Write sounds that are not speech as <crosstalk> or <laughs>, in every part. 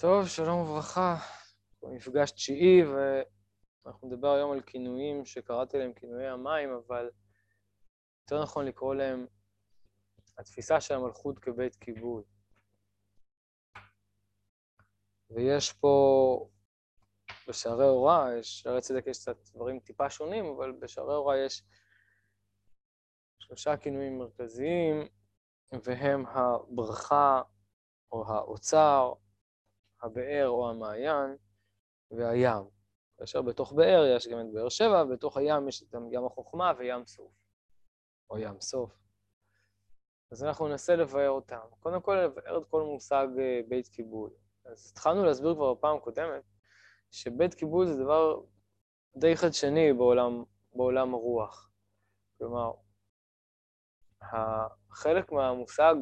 טוב, שלום וברכה. מפגש תשיעי, ואנחנו נדבר היום על כינויים שקראתי להם כינויי המים, אבל יותר נכון לקרוא להם התפיסה של המלכות כבית כיבוד. ויש פה, בשערי הוראה, שערי צדק יש קצת דברים טיפה שונים, אבל בשערי הוראה יש שלושה כינויים מרכזיים, והם הברכה או האוצר, הבאר או המעיין והים. כאשר בתוך באר יש גם את באר שבע, ובתוך הים יש את ים החוכמה וים סוף, או ים סוף. אז אנחנו ננסה לבאר אותם. קודם כל, לבאר את כל מושג אה, בית קיבול. אז התחלנו להסביר כבר בפעם הקודמת, שבית קיבול זה דבר די חדשני בעולם, בעולם הרוח. כלומר, חלק מהמושג,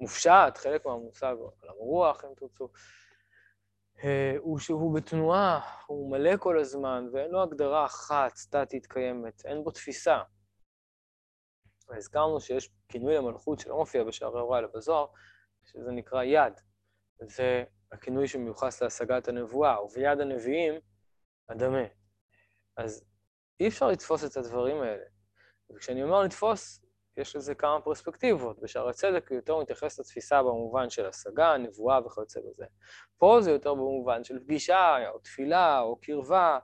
מופשט, חלק מהמושג עולם הרוח, אם תרצו, הוא שהוא בתנועה, הוא מלא כל הזמן, ואין לו הגדרה אחת סטטית קיימת, אין בו תפיסה. והזכרנו שיש כינוי למלכות שלא מופיע בשערי הוראה אלא בזוהר, שזה נקרא יד. זה הכינוי שמיוחס להשגת הנבואה, וביד הנביאים, הדמה. אז אי אפשר לתפוס את הדברים האלה. וכשאני אומר לתפוס, יש לזה כמה פרספקטיבות. בשער הצדק הוא יותר מתייחס לתפיסה במובן של השגה, נבואה וכיוצא בזה. פה זה יותר במובן של פגישה, או תפילה, או קרבה,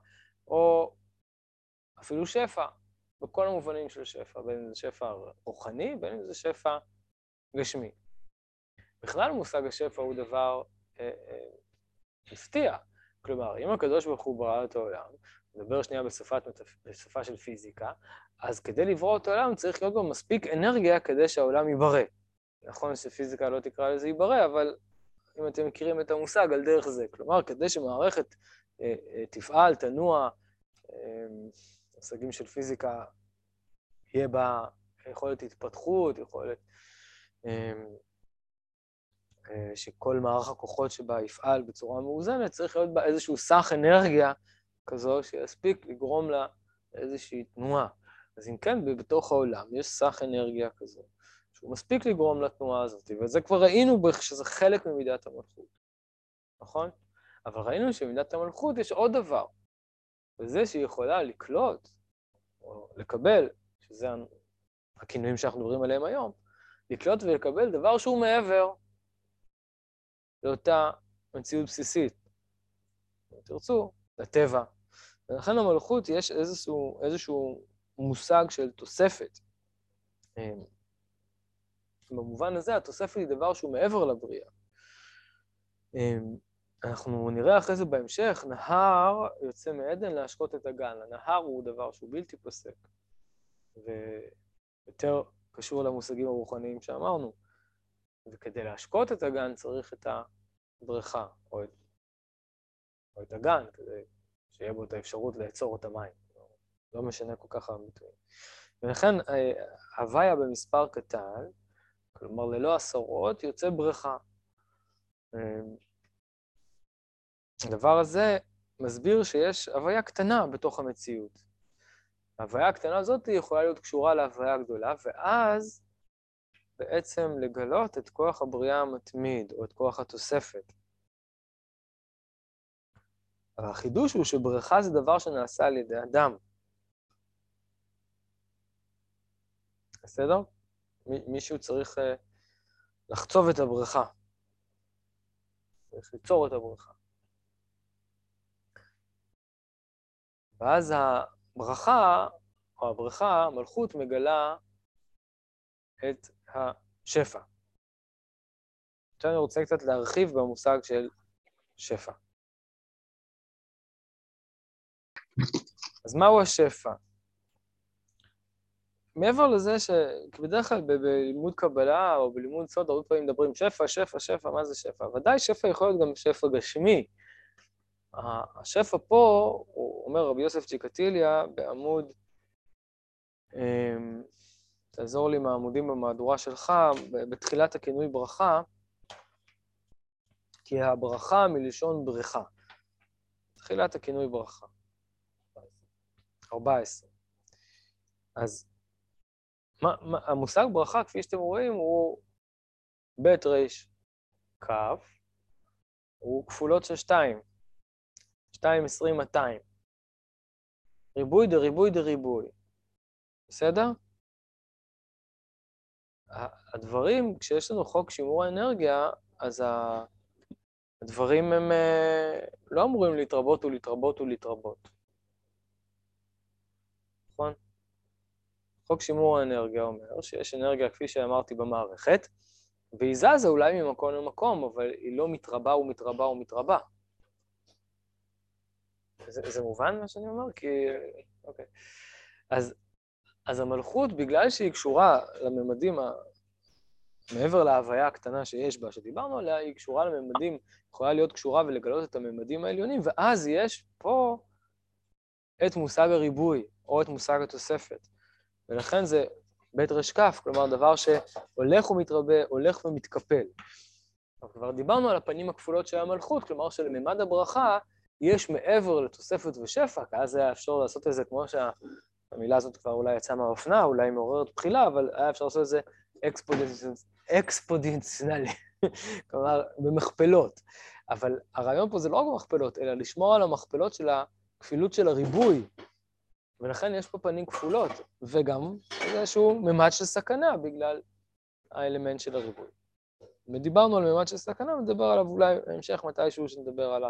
או אפילו שפע, בכל המובנים של שפע, בין אם זה שפע רוחני, בין אם זה שפע גשמי. בכלל מושג השפע הוא דבר אה, אה, מפתיע. כלומר, אם הקדוש ברוך הוא ברא את העולם, נדבר שנייה בשפת, בשפה של פיזיקה, אז כדי לברוא את העולם צריך להיות בו מספיק אנרגיה כדי שהעולם ייברא. נכון שפיזיקה לא תקרא לזה ייברא, אבל אם אתם מכירים את המושג על דרך זה. כלומר, כדי שמערכת אה, אה, תפעל, תנוע, אה, מושגים של פיזיקה, יהיה בה יכולת התפתחות, יכולת אה, אה, שכל מערך הכוחות שבה יפעל בצורה מאוזנת, צריך להיות בה איזשהו סך אנרגיה כזו שיספיק לגרום לה איזושהי תנועה. אז אם כן, בתוך העולם יש סך אנרגיה כזו, שהוא מספיק לגרום לתנועה הזאת, וזה כבר ראינו שזה חלק ממידת המלכות, נכון? אבל ראינו שבמידת המלכות יש עוד דבר, וזה שהיא יכולה לקלוט, או לקבל, שזה הכינויים שאנחנו מדברים עליהם היום, לקלוט ולקבל דבר שהוא מעבר לאותה מציאות בסיסית. אם תרצו, לטבע. ולכן למלכות יש איזשהו, איזשהו מושג של תוספת. אמ, במובן הזה התוספת היא דבר שהוא מעבר לבריאה. אמ, אנחנו נראה אחרי זה בהמשך, נהר יוצא מעדן להשקות את הגן. הנהר הוא דבר שהוא בלתי פוסק, ויותר קשור למושגים הרוחניים שאמרנו. וכדי להשקות את הגן צריך את הבריכה, או את, או את הגן, כדי שיהיה בו את האפשרות לעצור את המים. לא משנה כל כך הביטוי. ולכן אה, הוויה במספר קטן, כלומר ללא עשרות, יוצא בריכה. אה, הדבר הזה מסביר שיש הוויה קטנה בתוך המציאות. ההוויה הקטנה הזאת יכולה להיות קשורה להוויה הגדולה, ואז בעצם לגלות את כוח הבריאה המתמיד, או את כוח התוספת. אבל החידוש הוא שבריכה זה דבר שנעשה על ידי אדם. בסדר? מישהו צריך uh, לחצוב את הבריכה. צריך ליצור את הבריכה. ואז הברכה, או הבריכה, המלכות, מגלה את השפע. עכשיו אני רוצה קצת להרחיב במושג של שפע. אז מהו השפע? מעבר לזה שבדרך כלל בלימוד קבלה או בלימוד סוד, הרבה פעמים מדברים שפע, שפע, שפע, מה זה שפע? ודאי שפע יכול להיות גם שפע גשמי. השפע פה, הוא אומר רבי יוסף צ'יקטיליה בעמוד, אמ, תעזור לי מהעמודים במהדורה שלך, בתחילת הכינוי ברכה, כי הברכה מלשון בריכה. תחילת הכינוי ברכה. 14. אז מה, מה, המושג ברכה, כפי שאתם רואים, הוא בית ריש כ', הוא כפולות של 2. 2, 20, 200. ריבוי דריבוי דריבוי. בסדר? הדברים, כשיש לנו חוק שימור האנרגיה, אז הדברים הם אה, לא אמורים להתרבות ולהתרבות ולהתרבות. נכון? חוק שימור האנרגיה אומר שיש אנרגיה, כפי שאמרתי, במערכת, והיא זזה אולי ממקום למקום, אבל היא לא מתרבה ומתרבה ומתרבה. זה, זה מובן מה שאני אומר? כי... אוקיי. אז, אז המלכות, בגלל שהיא קשורה לממדים, ה... מעבר להוויה הקטנה שיש בה, שדיברנו עליה, היא קשורה לממדים, יכולה להיות קשורה ולגלות את הממדים העליונים, ואז יש פה את מושג הריבוי, או את מושג התוספת. ולכן זה בית רשקף, כלומר דבר שהולך ומתרבה, הולך ומתקפל. אבל כבר דיברנו על הפנים הכפולות של המלכות, כלומר שלממד הברכה יש מעבר לתוספת ושפע, כי אז היה אפשר לעשות את זה כמו שהמילה הזאת כבר אולי יצאה מהאופנה, אולי מעוררת בחילה, אבל היה אפשר לעשות את זה אקספודנציאלי, <laughs> כלומר במכפלות. אבל הרעיון פה זה לא רק במכפלות, אלא לשמור על המכפלות של הכפילות של הריבוי, ולכן יש פה פנים כפולות, וגם איזשהו ממד של סכנה בגלל האלמנט של הריבוי. ודיברנו על ממד של סכנה, נדבר עליו אולי בהמשך מתישהו שנדבר על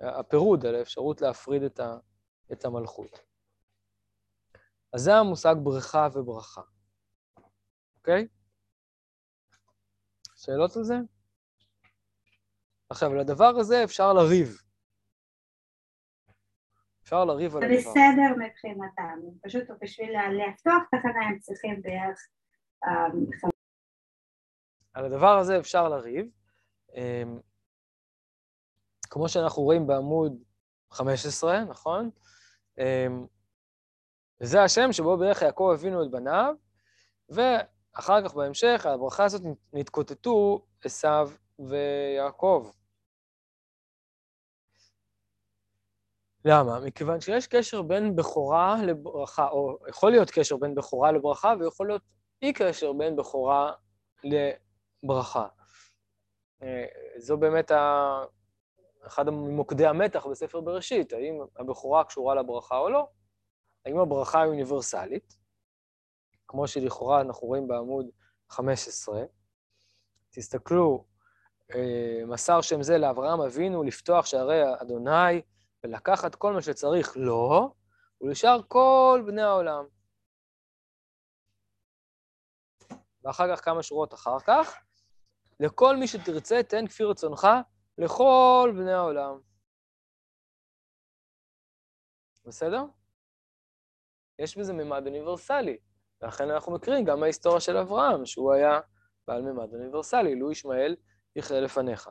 הפירוד, על האפשרות להפריד את, ה, את המלכות. אז זה המושג בריכה וברכה, אוקיי? שאלות על זה? עכשיו, לדבר הזה אפשר לריב. אפשר לריב על הדבר. זה בסדר מבחינתם, פשוט בשביל לפתוח תחנה הם צריכים בערך... אמ, על הדבר הזה אפשר לריב. אמ, כמו שאנחנו רואים בעמוד 15, נכון? אמ, וזה השם שבו בערך יעקב הבינו את בניו, ואחר כך בהמשך, על הברכה הזאת נתקוטטו עשיו ויעקב. למה? מכיוון שיש קשר בין בכורה לברכה, או יכול להיות קשר בין בכורה לברכה, ויכול להיות אי קשר בין בכורה לברכה. אה, זו באמת ה... אחד ממוקדי המתח בספר בראשית, האם הבכורה קשורה לברכה או לא, האם הברכה היא אוניברסלית, כמו שלכאורה אנחנו רואים בעמוד 15. תסתכלו, אה, מסר שם זה לאברהם אבינו לפתוח שערי אדוני ולקחת כל מה שצריך לו, ולשאר כל בני העולם. ואחר כך כמה שורות אחר כך, לכל מי שתרצה תן כפי רצונך לכל בני העולם. בסדר? יש בזה ממד אוניברסלי, ולכן אנחנו מכירים גם מההיסטוריה של אברהם, שהוא היה בעל ממד אוניברסלי, לו ישמעאל יכלה לפניך.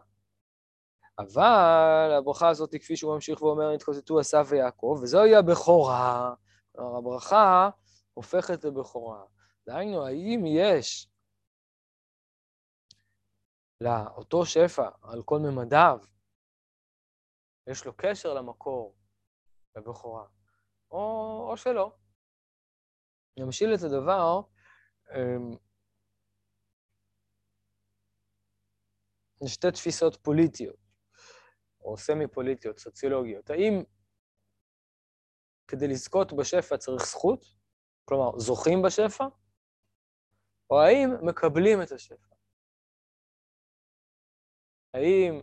אבל הברכה הזאת, כפי שהוא ממשיך ואומר, נתקוטטו עשיו ויעקב, וזוהי הבכורה. כלומר, הברכה הופכת לבכורה. דהיינו, האם יש לאותו שפע על כל ממדיו, יש לו קשר למקור, לבכורה, או, או שלא. נמשיל את הדבר, אמ, לשתי תפיסות פוליטיות. או סמי-פוליטיות, סוציולוגיות, האם כדי לזכות בשפע צריך זכות? כלומר, זוכים בשפע? או האם מקבלים את השפע? האם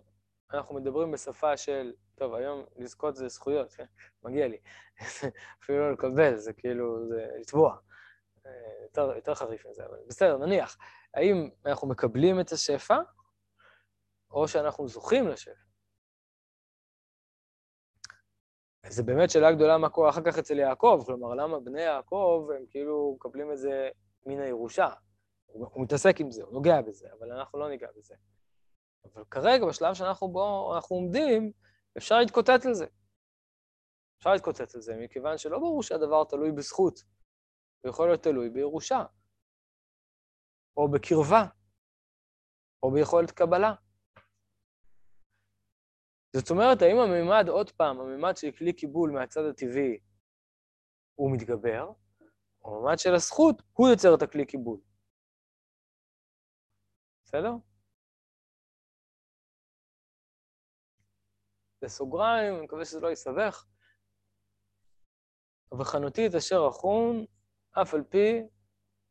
אנחנו מדברים בשפה של, טוב, היום לזכות זה זכויות, כן? מגיע לי. <laughs> אפילו לא לקבל, זה כאילו, זה לתבוע. יותר, יותר חריף מזה, אבל בסדר, נניח. האם אנחנו מקבלים את השפע, או שאנחנו זוכים לשפע? זה באמת שאלה גדולה מה קורה אחר כך אצל יעקב, כלומר, למה בני יעקב הם כאילו מקבלים את זה מן הירושה? הוא, הוא מתעסק עם זה, הוא נוגע בזה, אבל אנחנו לא ניגע בזה. אבל כרגע, בשלב שאנחנו בו, אנחנו עומדים, אפשר להתקוטט על זה. אפשר להתקוטט על זה, מכיוון שלא ברור שהדבר תלוי בזכות, הוא יכול להיות תלוי בירושה, או בקרבה, או ביכולת קבלה. זאת אומרת, האם הממד, עוד פעם, הממד של כלי קיבול מהצד הטבעי הוא מתגבר, או הממד של הזכות, הוא יוצר את הכלי קיבול. בסדר? בסוגריים, אני מקווה שזה לא יסבך, וחנותי את אשר אחון, אף על פי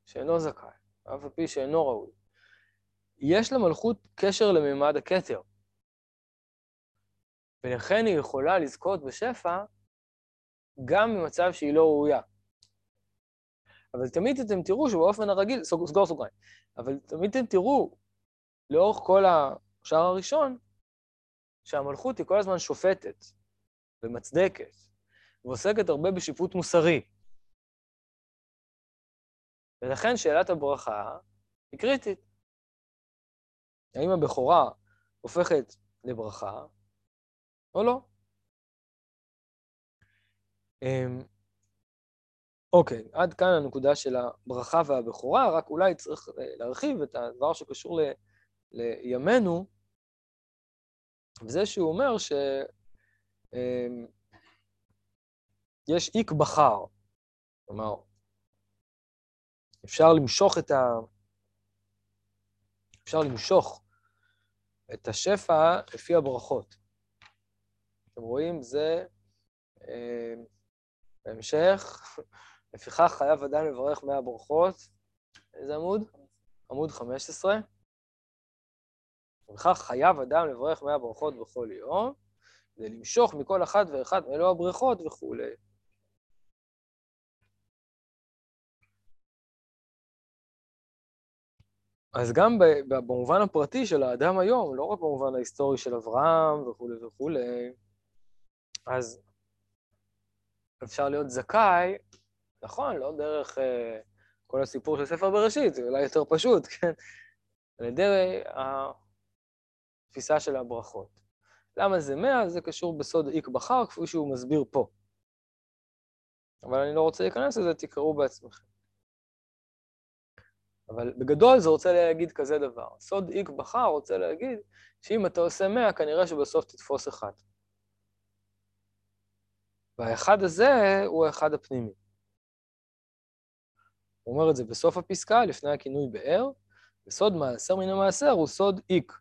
שאינו זכאי, אף על פי שאינו ראוי. יש למלכות קשר למימד הכתר, ולכן היא יכולה לזכות בשפע גם במצב שהיא לא ראויה. אבל תמיד אתם תראו שבאופן הרגיל, סגור סוגריים, אבל תמיד אתם תראו לאורך כל השער הראשון, שהמלכות היא כל הזמן שופטת ומצדקת, ועוסקת הרבה בשיפוט מוסרי. ולכן שאלת הברכה היא קריטית. האם הבכורה הופכת לברכה או לא? אמ, אוקיי, עד כאן הנקודה של הברכה והבכורה, רק אולי צריך אה, להרחיב את הדבר שקשור ל, לימינו, וזה שהוא אומר שיש אמ, איק בחר, כלומר, אפשר למשוך את ה... אפשר למשוך את השפע לפי הברכות. אתם רואים, זה אה, בהמשך, <laughs> לפיכך חייב אדם לברך מאה ברכות. איזה עמוד? עמוד 15. לפיכך חייב אדם לברך מאה ברכות בכל יום, כדי למשוך מכל אחת ואחת מאלו הברכות וכולי. אז גם במובן הפרטי של האדם היום, לא רק במובן ההיסטורי של אברהם וכולי וכולי, אז אפשר להיות זכאי, נכון, לא דרך uh, כל הסיפור של ספר בראשית, זה אולי יותר פשוט, <laughs> כן? על ידי התפיסה של הברכות. למה זה מאה? זה קשור בסוד איק בחר, כפי שהוא מסביר פה. אבל אני לא רוצה להיכנס לזה, תקראו בעצמכם. אבל בגדול זה רוצה להגיד כזה דבר. סוד איק בחר רוצה להגיד שאם אתה עושה מאה, כנראה שבסוף תתפוס אחד. והאחד הזה הוא האחד הפנימי. הוא אומר את זה בסוף הפסקה, לפני הכינוי באר, וסוד מעשר מן המעשר הוא סוד איק.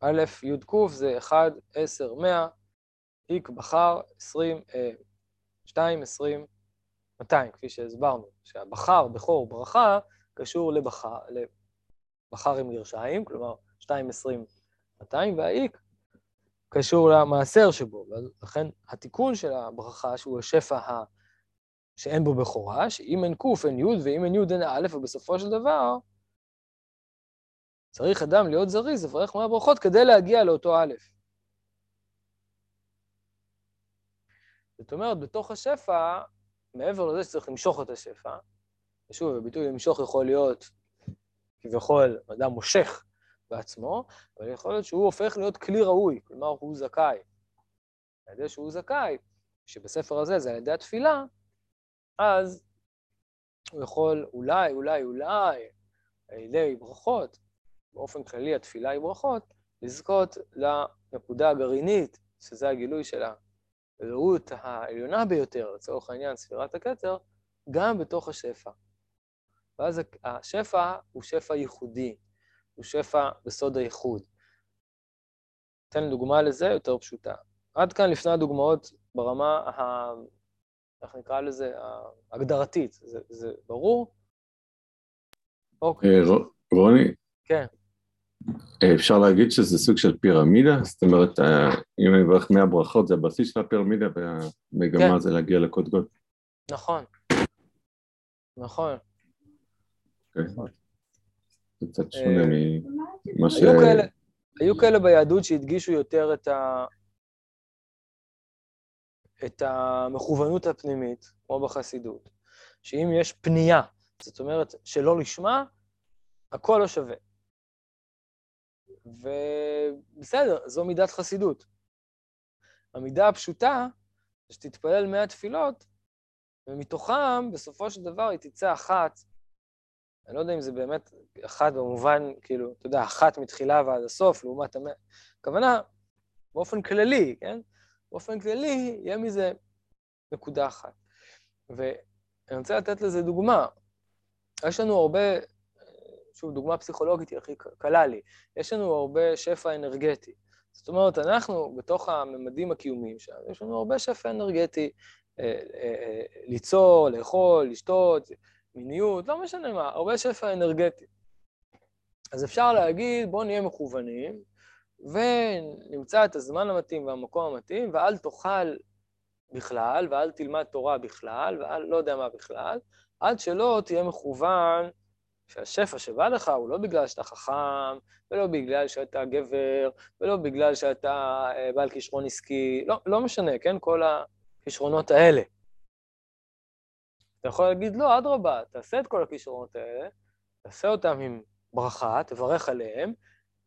א', י', ק' זה 1, 10, 100, איק בחר 20, 2, 20, 200, כפי שהסברנו, שהבחר, בכור, ברכה, קשור לבחר, לבחר עם גרשיים, כלומר 2, 20, 200, והאיק קשור למעשר שבו, ולכן התיקון של הברכה, שהוא השפע ה... שאין בו בכורה, שאם אין ק' אין י' ואם אין י' אין א', ובסופו של דבר צריך אדם להיות זריז, לברך מהברכות כדי להגיע לאותו א'. זאת אומרת, בתוך השפע, מעבר לזה שצריך למשוך את השפע, ושוב, הביטוי למשוך יכול להיות כביכול אדם מושך בעצמו, אבל יכול להיות שהוא הופך להיות כלי ראוי, כלומר הוא זכאי. על ידי שהוא זכאי, שבספר הזה זה על ידי התפילה, אז הוא יכול אולי, אולי, אולי, על ידי ברכות, באופן כללי התפילה היא ברכות, לזכות לנקודה הגרעינית, שזה הגילוי של הרעות העליונה ביותר, לצורך העניין ספירת הכתר, גם בתוך השפע. ואז השפע הוא שפע ייחודי, הוא שפע בסוד הייחוד. אתן דוגמה לזה יותר פשוטה. עד כאן לפני הדוגמאות ברמה, ה... איך נקרא לזה, ההגדרתית. זה, זה ברור? אוקיי. אה, רוני? כן. אה, אפשר להגיד שזה סוג של פירמידה? זאת אומרת, אה, אם אני מברך 100 ברכות, זה הבסיס של הפירמידה, והמגמה כן. זה להגיע לקודקוד. נכון. נכון. Okay. אוקיי. נכון. זה קצת שונה ממה ש... היו כאלה ביהדות שהדגישו יותר את, ה... את המכוונות הפנימית, כמו בחסידות, שאם יש פנייה, זאת אומרת שלא לשמה, הכל לא שווה. ובסדר, זו מידת חסידות. המידה הפשוטה זה שתתפלל מאה תפילות, ומתוכם, בסופו של דבר, היא תצא אחת אני לא יודע אם זה באמת אחת במובן, כאילו, אתה יודע, אחת מתחילה ועד הסוף, לעומת המ... הכוונה, באופן כללי, כן? באופן כללי, יהיה מזה נקודה אחת. ואני רוצה לתת לזה דוגמה. יש לנו הרבה, שוב, דוגמה פסיכולוגית היא הכי קלה לי, יש לנו הרבה שפע אנרגטי. זאת אומרת, אנחנו, בתוך הממדים הקיומיים שלנו, יש לנו הרבה שפע אנרגטי, אה, אה, אה, ליצור, לאכול, לשתות, מיניות, לא משנה מה, הרבה שפע אנרגטי. אז אפשר להגיד, בואו נהיה מכוונים, ונמצא את הזמן המתאים והמקום המתאים, ואל תאכל בכלל, ואל תלמד תורה בכלל, ואל לא יודע מה בכלל, עד שלא תהיה מכוון שהשפע שבא לך הוא לא בגלל שאתה חכם, ולא בגלל שאתה גבר, ולא בגלל שאתה אה, בעל כישרון עסקי, לא, לא משנה, כן? כל הכישרונות האלה. אתה יכול להגיד, לא, אדרבה, תעשה את כל הכישרונות האלה, תעשה אותם עם ברכה, תברך עליהם,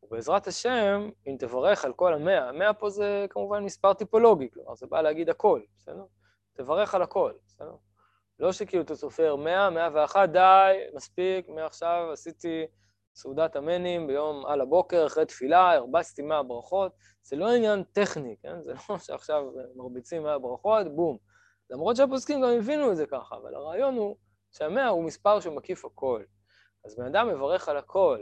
ובעזרת השם, אם תברך על כל המאה, המאה פה זה כמובן מספר טיפולוגי, כלומר, זה בא להגיד הכל, בסדר? תברך על הכל, בסדר? לא שכאילו אתה סופר 100, 101, די, מספיק, מעכשיו עשיתי סעודת המנים ביום על הבוקר, אחרי תפילה, הרבצתי 100 ברכות. זה לא עניין טכני, כן? זה לא שעכשיו מרביצים 100 ברכות, בום. למרות שהפוסקים גם הבינו את זה ככה, אבל הרעיון הוא שהמאה הוא מספר שמקיף הכל. אז בן אדם מברך על הכל.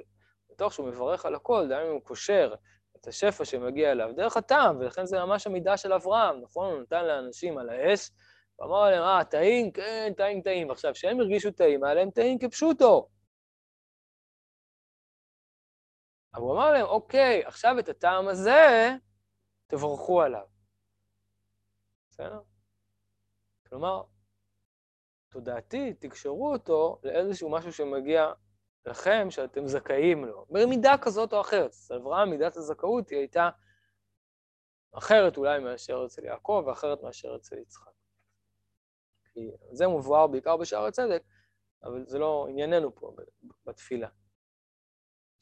בתוך שהוא מברך על הכל, דהיינו הוא קושר את השפע שמגיע אליו דרך הטעם, ולכן זה ממש המידה של אברהם, נכון? הוא נתן לאנשים על האש, ואמר להם, אה, טעים? כן, טעים, טעים. עכשיו, כשהם הרגישו טעים, היה להם טעים כפשוטו. אבל הוא אמר להם, אוקיי, עכשיו את הטעם הזה, תברכו עליו. בסדר? כלומר, תודעתי, תקשרו אותו לאיזשהו משהו שמגיע לכם, שאתם זכאים לו, במידה כזאת או אחרת. אצל אברהם מידת הזכאות היא הייתה אחרת אולי מאשר אצל יעקב, ואחרת מאשר אצל יצחק. כי זה מבואר בעיקר בשער הצדק, אבל זה לא ענייננו פה בתפילה.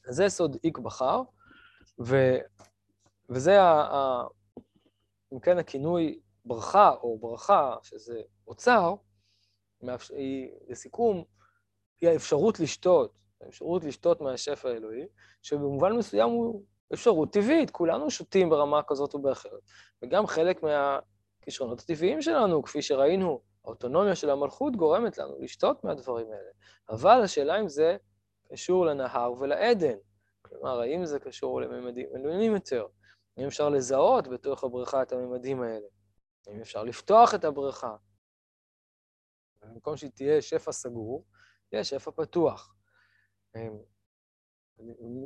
אז זה סוד איק בחר, ו, וזה, ה, ה, אם כן, הכינוי ברכה או ברכה, שזה אוצר, היא, לסיכום, היא האפשרות לשתות, האפשרות לשתות מהשפע האלוהי, שבמובן מסוים הוא אפשרות טבעית, כולנו שותים ברמה כזאת או באחרת. וגם חלק מהכישרונות הטבעיים שלנו, כפי שראינו האוטונומיה של המלכות גורמת לנו לשתות מהדברים האלה. אבל השאלה אם זה קשור לנהר ולעדן. כלומר, האם זה קשור לממדים עליונים יותר? האם אפשר לזהות בתוך הבריכה את הממדים האלה? האם אפשר לפתוח את הבריכה? במקום שהיא תהיה שפע סגור, תהיה שפע פתוח.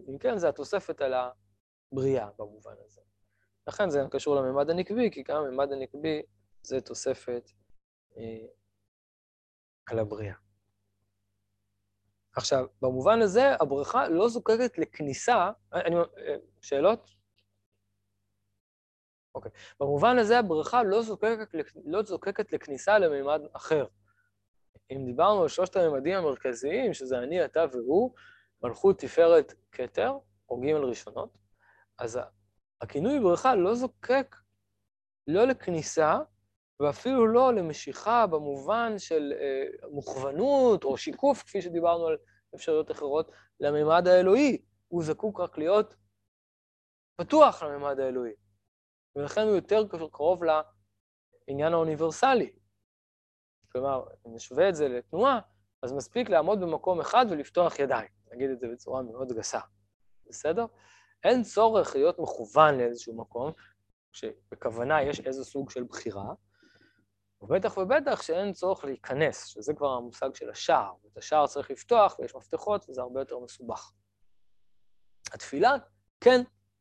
אם כן, זה התוספת על הבריאה במובן הזה. לכן זה קשור לממד הנקבי, כי גם הממד הנקבי זה תוספת אה, על הבריאה. עכשיו, במובן הזה, הבריכה לא זוקקת לכניסה, אני, אה, שאלות? אוקיי. במובן הזה הבריכה לא זוקקת, לא זוקקת לכניסה למימד אחר. אם דיברנו על שלושת הממדים המרכזיים, שזה אני, אתה והוא, מלכות, תפארת, כתר, או ג' ראשונות, אז הכינוי בריכה לא זוקק לא לכניסה ואפילו לא למשיכה במובן של אה, מוכוונות או שיקוף, כפי שדיברנו על אפשרויות אחרות, לממד האלוהי. הוא זקוק רק להיות פתוח לממד האלוהי. ולכן הוא יותר קרוב לעניין האוניברסלי. כלומר, אם נשווה את זה לתנועה, אז מספיק לעמוד במקום אחד ולפתוח ידיים. נגיד את זה בצורה מאוד גסה. בסדר? אין צורך להיות מכוון לאיזשהו מקום, שבכוונה יש איזה סוג של בחירה, ובטח ובטח שאין צורך להיכנס, שזה כבר המושג של השער. את השער צריך לפתוח ויש מפתחות וזה הרבה יותר מסובך. התפילה כן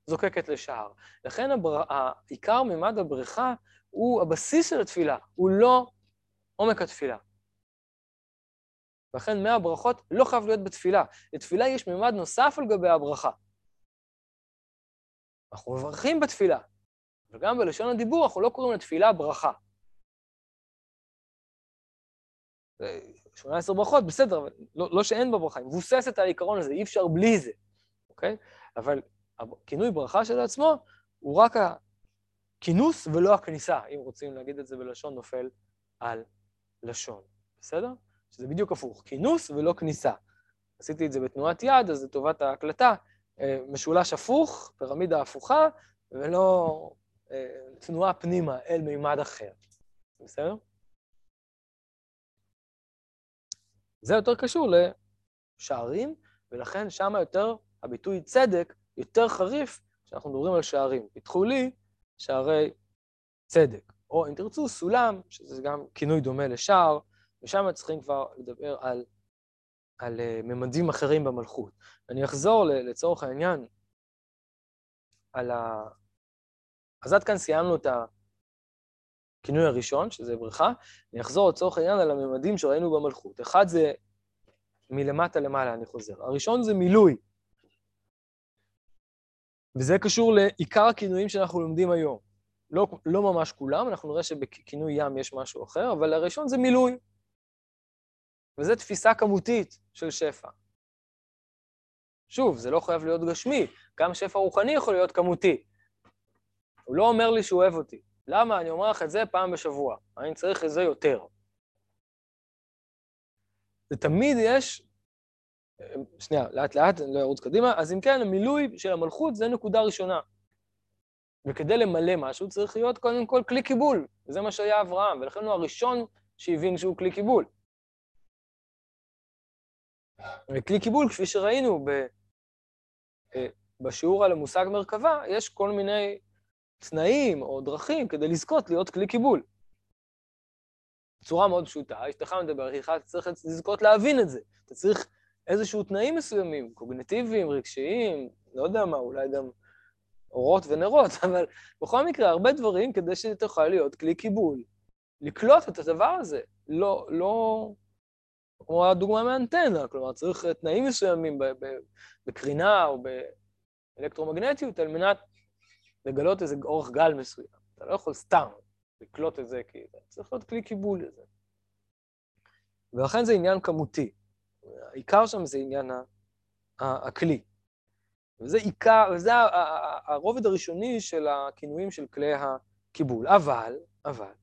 זוקקת לשער. לכן הבר... העיקר ממד הבריכה הוא הבסיס של התפילה, הוא לא עומק התפילה. לכן מהברכות לא חייב להיות בתפילה. לתפילה יש ממד נוסף על גבי הברכה. אנחנו מברכים בתפילה, וגם בלשון הדיבור אנחנו לא קוראים לתפילה ברכה. 18 ברכות, בסדר, אבל לא, לא שאין בה ברכה, היא מבוססת על העיקרון הזה, אי אפשר בלי זה, אוקיי? אבל הכינוי ברכה של עצמו הוא רק הכינוס ולא הכניסה, אם רוצים להגיד את זה בלשון נופל על לשון, בסדר? שזה בדיוק הפוך, כינוס ולא כניסה. עשיתי את זה בתנועת יד, אז לטובת ההקלטה, אה, משולש הפוך, פירמידה הפוכה, ולא אה, תנועה פנימה אל מימד אחר, בסדר? זה יותר קשור לשערים, ולכן שם יותר הביטוי צדק יותר חריף כשאנחנו מדברים על שערים. פיתחו לי שערי צדק, או אם תרצו, סולם, שזה גם כינוי דומה לשער, ושם צריכים כבר לדבר על, על uh, ממדים אחרים במלכות. אני אחזור לצורך העניין על ה... אז עד כאן סיימנו את הכינוי הראשון, שזה בריכה. אני אחזור לצורך העניין על הממדים שראינו במלכות. אחד זה מלמטה למעלה, אני חוזר. הראשון זה מילוי. וזה קשור לעיקר הכינויים שאנחנו לומדים היום. לא, לא ממש כולם, אנחנו נראה שבכינוי ים יש משהו אחר, אבל הראשון זה מילוי. וזו תפיסה כמותית של שפע. שוב, זה לא חייב להיות גשמי, גם שפע רוחני יכול להיות כמותי. הוא לא אומר לי שהוא אוהב אותי. למה? אני אומר לך את זה פעם בשבוע. אני צריך את זה יותר. ותמיד יש... שנייה, לאט לאט, אני לא ארוץ קדימה. אז אם כן, המילוי של המלכות זה נקודה ראשונה. וכדי למלא משהו צריך להיות קודם כל כלי קיבול, וזה מה שהיה אברהם, ולכן הוא הראשון שהבין שהוא כלי קיבול. וכלי קיבול, כפי שראינו ב... אה, בשיעור על המושג מרכבה, יש כל מיני תנאים או דרכים כדי לזכות להיות כלי קיבול. בצורה מאוד פשוטה, אשתך מדבר איתך, אתה צריך לזכות להבין את זה. אתה צריך איזשהו תנאים מסוימים, קוגנטיביים, רגשיים, לא יודע מה, אולי גם אורות ונרות, <laughs> אבל בכל מקרה, הרבה דברים כדי שתוכל להיות כלי קיבול. לקלוט את הדבר הזה, לא, לא, כמו הדוגמה מאנטנה, כלומר, צריך תנאים מסוימים בקרינה או באלקטרומגנטיות על מנת לגלות איזה אורך גל מסוים. אתה לא יכול סתם לקלוט את זה, כי צריך להיות כלי קיבול לזה. ולכן זה עניין כמותי. העיקר שם זה עניין הכלי. וזה עיקר, וזה הרובד הראשוני של הכינויים של כלי הקיבול. אבל, אבל,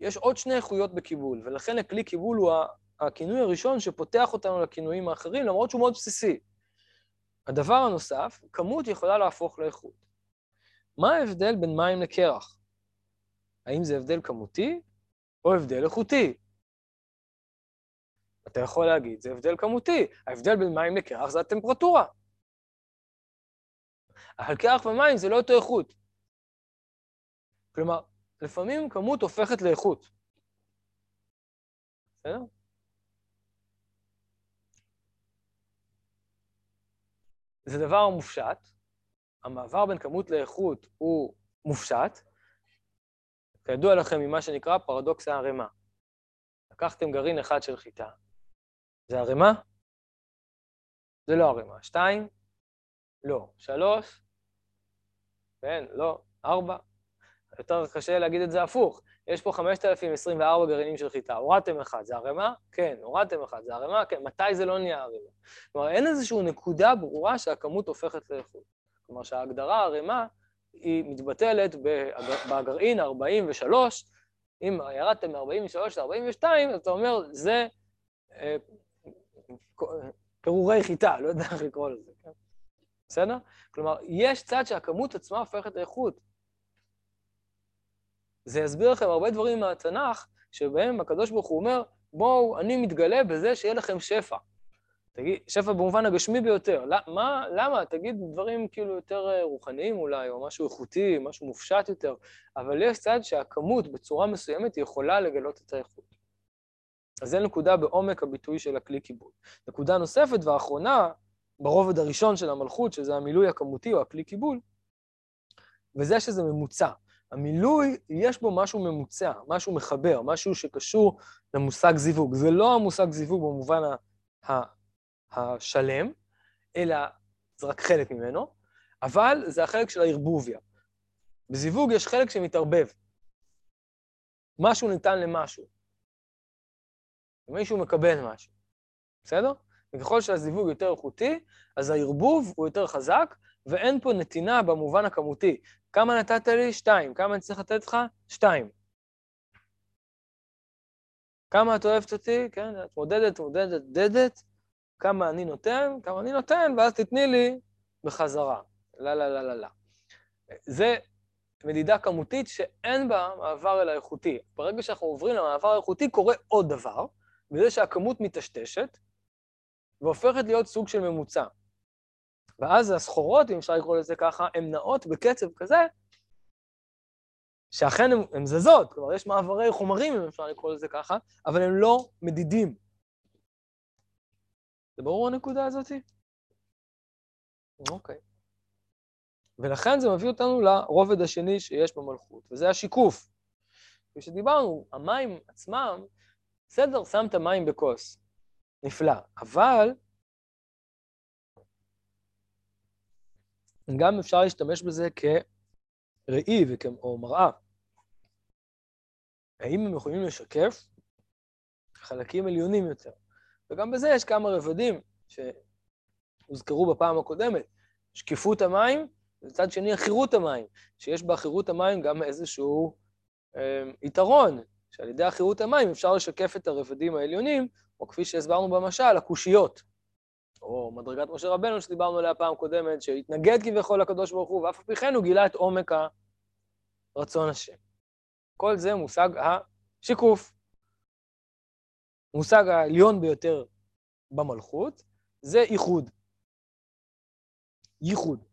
יש עוד שני איכויות בקיבול, ולכן הכלי קיבול הוא הכינוי הראשון שפותח אותנו לכינויים האחרים, למרות שהוא מאוד בסיסי. הדבר הנוסף, כמות יכולה להפוך לאיכות. מה ההבדל בין מים לקרח? האם זה הבדל כמותי או הבדל איכותי? אתה יכול להגיד, זה הבדל כמותי. ההבדל בין מים לקרח זה הטמפרטורה. אבל קרח ומים זה לא אותו איכות. כלומר, לפעמים כמות הופכת לאיכות. בסדר? זה דבר מופשט. המעבר בין כמות לאיכות הוא מופשט. כידוע לכם ממה שנקרא פרדוקס הערימה. לקחתם גרעין אחד של חיטה, זה ערימה? זה לא ערימה. שתיים? לא. שלוש? כן, לא. ארבע? יותר קשה להגיד את זה הפוך. יש פה 5,024 גרעינים של חיטה. הורדתם אחד, זה ערימה? כן. הורדתם אחד, זה ערימה? כן. מתי זה לא נהיה ערימה? כלומר, אין איזושהי נקודה ברורה שהכמות הופכת לאיכות. כלומר, שההגדרה ערימה היא מתבטלת בגרעין 43, אם ירדתם מ-43 ל-42, אז אתה אומר, זה אה, פירורי חיטה, לא יודע איך לקרוא לזה, כן? בסדר? כלומר, יש צד שהכמות עצמה הופכת לאיכות. זה יסביר לכם הרבה דברים מהתנ"ך, שבהם הקדוש ברוך הוא אומר, בואו, אני מתגלה בזה שיהיה לכם שפע. תגיד, שפע במובן הגשמי ביותר. מה, למה? תגיד דברים כאילו יותר אה, רוחניים אולי, או משהו איכותי, משהו מופשט יותר, אבל יש צד שהכמות בצורה מסוימת יכולה לגלות את האיכות. אז זו נקודה בעומק הביטוי של הכלי קיבול. נקודה נוספת ואחרונה, ברובד הראשון של המלכות, שזה המילוי הכמותי או הכלי קיבול, וזה שזה ממוצע. המילוי, יש בו משהו ממוצע, משהו מחבר, משהו שקשור למושג זיווג. זה לא המושג זיווג במובן השלם, אלא זה רק חלק ממנו, אבל זה החלק של הערבוביה. בזיווג יש חלק שמתערבב. משהו ניתן למשהו. ומישהו מקבל משהו, בסדר? וככל שהזיווג יותר איכותי, אז הערבוב הוא יותר חזק, ואין פה נתינה במובן הכמותי. כמה נתת לי? שתיים. כמה אני צריך לתת לך? שתיים. כמה את אוהבת אותי? כן, את מודדת, מודדת, דדת. כמה אני נותן? כמה אני נותן, ואז תתני לי בחזרה. לא, לא, לא, לא, לא. זה מדידה כמותית שאין בה מעבר אל האיכותי. ברגע שאנחנו עוברים למעבר האיכותי, קורה עוד דבר, וזה שהכמות מטשטשת והופכת להיות סוג של ממוצע. ואז הסחורות, אם אפשר לקרוא לזה ככה, הן נעות בקצב כזה, שאכן הן זזות, כלומר, יש מעברי חומרים, אם אפשר לקרוא לזה ככה, אבל הם לא מדידים. זה ברור הנקודה הזאתי? אוקיי. ולכן זה מביא אותנו לרובד השני שיש במלכות, וזה השיקוף. כפי שדיברנו, המים עצמם, בסדר, שמת מים בכוס, נפלא, אבל גם אפשר להשתמש בזה כראי או מראה. האם הם יכולים לשקף חלקים עליונים יותר? וגם בזה יש כמה רבדים שהוזכרו בפעם הקודמת. שקיפות המים, ומצד שני עכירות המים, שיש בעכירות המים גם איזשהו אה, יתרון, שעל ידי עכירות המים אפשר לשקף את הרבדים העליונים, או כפי שהסברנו במשל, הקושיות. או מדרגת משה רבנו שדיברנו עליה פעם קודמת, שהתנגד כביכול לקדוש ברוך הוא, ואף על פי כן הוא גילה את עומק הרצון השם. כל זה מושג השיקוף. מושג העליון ביותר במלכות זה ייחוד. ייחוד.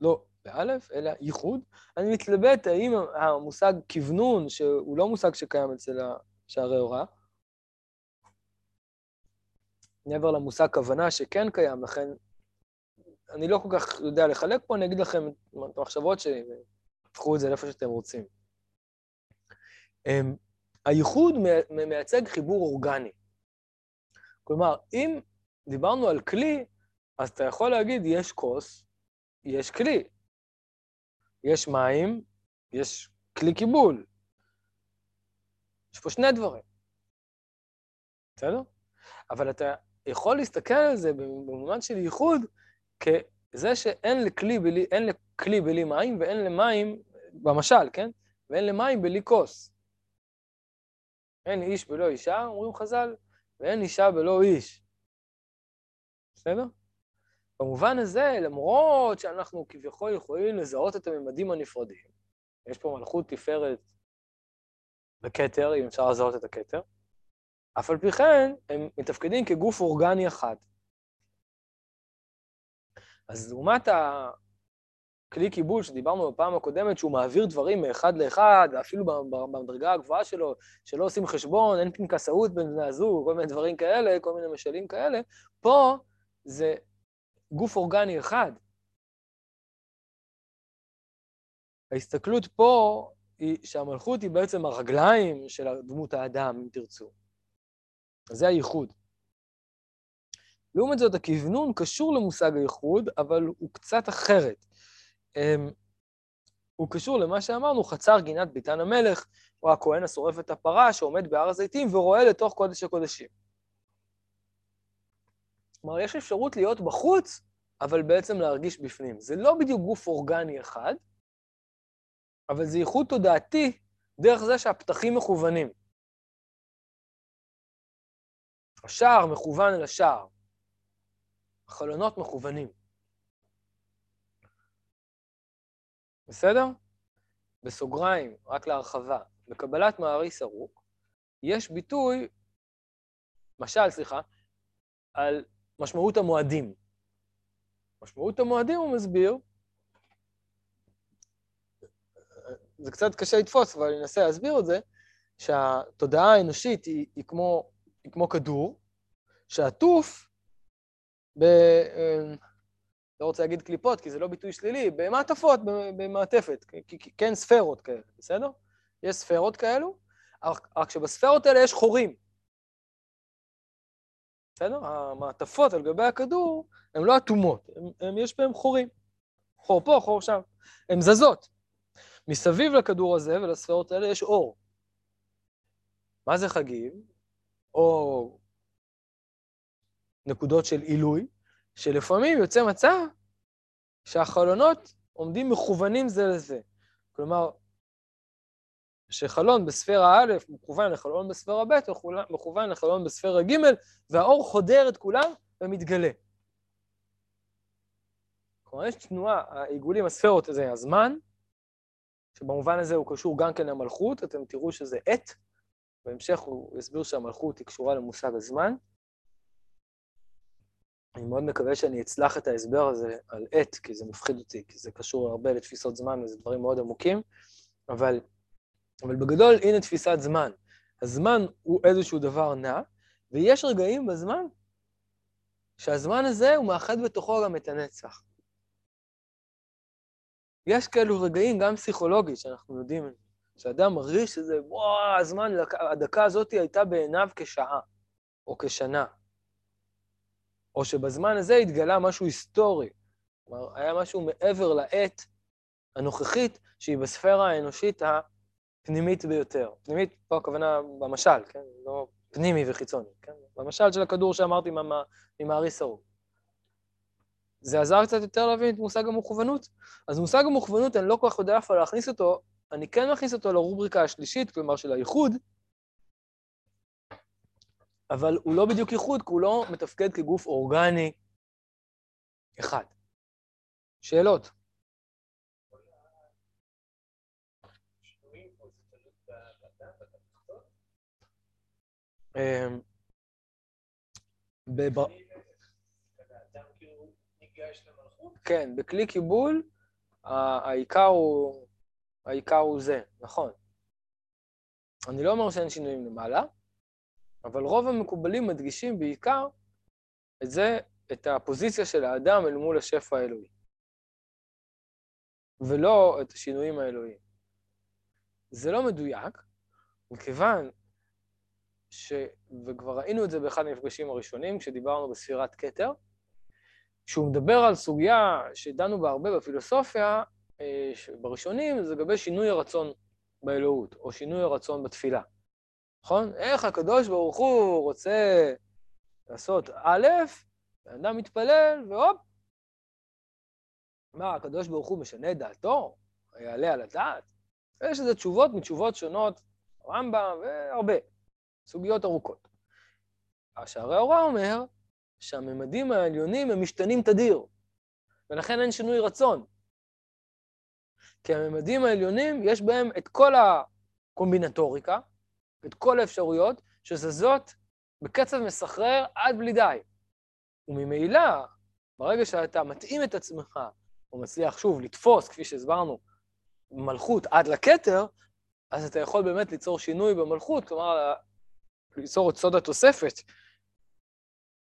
לא באלף, אלא ייחוד. אני מתלבט האם המושג כוונון, שהוא לא מושג שקיים אצל שערי הוראה, מעבר למושג כוונה שכן קיים, לכן אני לא כל כך יודע לחלק פה, אני אגיד לכם את המחשבות שלי, ותפחו את זה לאיפה שאתם רוצים. אמ, הייחוד מייצג חיבור אורגני. כלומר, אם דיברנו על כלי, אז אתה יכול להגיד, יש כוס, יש כלי. יש מים, יש כלי קיבול. יש פה שני דברים. בסדר? אבל אתה יכול להסתכל על זה במובן של ייחוד, כזה שאין לכלי בלי, אין לכלי בלי מים ואין למים, במשל, כן? ואין למים בלי כוס. אין איש בלא אישה, אומרים חז"ל, ואין אישה בלא איש. בסדר? במובן הזה, למרות שאנחנו כביכול יכולים לזהות את הממדים הנפרדים, יש פה מלכות תפארת בכתר, אם אפשר לזהות את הכתר, אף על פי כן, הם מתפקדים כגוף אורגני אחד. אז לעומת הכלי קיבול שדיברנו בפעם הקודמת, שהוא מעביר דברים מאחד לאחד, אפילו במדרגה הגבוהה שלו, שלא עושים חשבון, אין פנקסאות בין בני הזוג, כל מיני דברים כאלה, כל מיני משלים כאלה, פה זה גוף אורגני אחד. ההסתכלות פה היא שהמלכות היא בעצם הרגליים של דמות האדם, אם תרצו. זה הייחוד. לעומת זאת, הכוונון קשור למושג הייחוד, אבל הוא קצת אחרת. אמ, הוא קשור למה שאמרנו, חצר גינת ביתן המלך, או הכהן השורף את הפרה שעומד בהר הזיתים ורואה לתוך קודש הקודשים. כלומר, יש אפשרות להיות בחוץ, אבל בעצם להרגיש בפנים. זה לא בדיוק גוף אורגני אחד, אבל זה ייחוד תודעתי דרך זה שהפתחים מכוונים. השער מכוון אל השער. החלונות מכוונים. בסדר? בסוגריים, רק להרחבה, בקבלת מערי סרוק, יש ביטוי, משל, סליחה, על משמעות המועדים. משמעות המועדים, הוא מסביר, זה קצת קשה לתפוס, אבל אני אנסה להסביר את זה, שהתודעה האנושית היא, היא כמו היא כמו כדור, שעטוף ב... אה, לא רוצה להגיד קליפות, כי זה לא ביטוי שלילי, במעטפות, במעטפת, כן ספרות כאלה, בסדר? יש ספרות כאלו, רק שבספרות האלה יש חורים. בסדר? המעטפות על גבי הכדור הן לא אטומות, יש בהן חורים. חור פה, חור שם. הן זזות. מסביב לכדור הזה ולספרות האלה יש אור. מה זה חגים? או נקודות של עילוי, שלפעמים יוצא מצב שהחלונות עומדים מכוונים זה לזה. כלומר, שחלון בספירה א' מכוון לחלון בספירה ב', מכוון לחלון בספירה ג', והאור חודר את כולם ומתגלה. כלומר, יש תנועה, העיגולים, הספירות זה הזמן, שבמובן הזה הוא קשור גם כן למלכות, אתם תראו שזה עת, בהמשך הוא יסביר שהמלכות היא קשורה למושג הזמן. אני מאוד מקווה שאני אצלח את ההסבר הזה על עת, כי זה מפחיד אותי, כי זה קשור הרבה לתפיסות זמן וזה דברים מאוד עמוקים, אבל, אבל בגדול, הנה תפיסת זמן. הזמן הוא איזשהו דבר נע, ויש רגעים בזמן שהזמן הזה הוא מאחד בתוכו גם את הנצח. יש כאלו רגעים, גם פסיכולוגית, שאנחנו יודעים, שאדם מרגיש שזה, וואו, הזמן, הדקה הזאת הייתה בעיניו כשעה, או כשנה. או שבזמן הזה התגלה משהו היסטורי. כלומר, היה משהו מעבר לעת הנוכחית, שהיא בספירה האנושית הפנימית ביותר. פנימית, פה הכוונה במשל, כן? לא פנימי וחיצוני, כן? במשל של הכדור שאמרתי ממעריס ההוא. זה עזר קצת יותר להבין את מושג המוכוונות? אז מושג המוכוונות, אני לא כל כך יודע איפה להכניס אותו, אני כן מכניס אותו לרובריקה השלישית, כלומר של הייחוד, אבל הוא לא בדיוק ייחוד, כי הוא לא מתפקד כגוף אורגני אחד. שאלות? כן, בכלי קיבול העיקר הוא, העיקר הוא זה, נכון. אני לא אומר שאין שינויים למעלה, אבל רוב המקובלים מדגישים בעיקר את זה, את הפוזיציה של האדם אל מול השפע האלוהי, ולא את השינויים האלוהיים. זה לא מדויק, מכיוון ש... וכבר ראינו את זה באחד המפגשים הראשונים, כשדיברנו בספירת כתר, כשהוא מדבר על סוגיה שדנו בה הרבה בפילוסופיה, אה, בראשונים, זה לגבי שינוי הרצון באלוהות, או שינוי הרצון בתפילה. נכון? איך הקדוש ברוך הוא רוצה לעשות א', האדם מתפלל, והופ. מה, הקדוש ברוך הוא משנה את דעתו? יעלה על הדעת? יש לזה תשובות מתשובות שונות, רמב"ם והרבה, סוגיות ארוכות. השערי ההוראה אומר שהממדים העליונים הם משתנים תדיר, ולכן אין שינוי רצון. כי הממדים העליונים, יש בהם את כל הקומבינטוריקה, את כל האפשרויות שזזות בקצב מסחרר עד בלי די. וממילא, ברגע שאתה מתאים את עצמך, או מצליח שוב לתפוס, כפי שהסברנו, מלכות עד לכתר, אז אתה יכול באמת ליצור שינוי במלכות, כלומר, ליצור את סוד התוספת.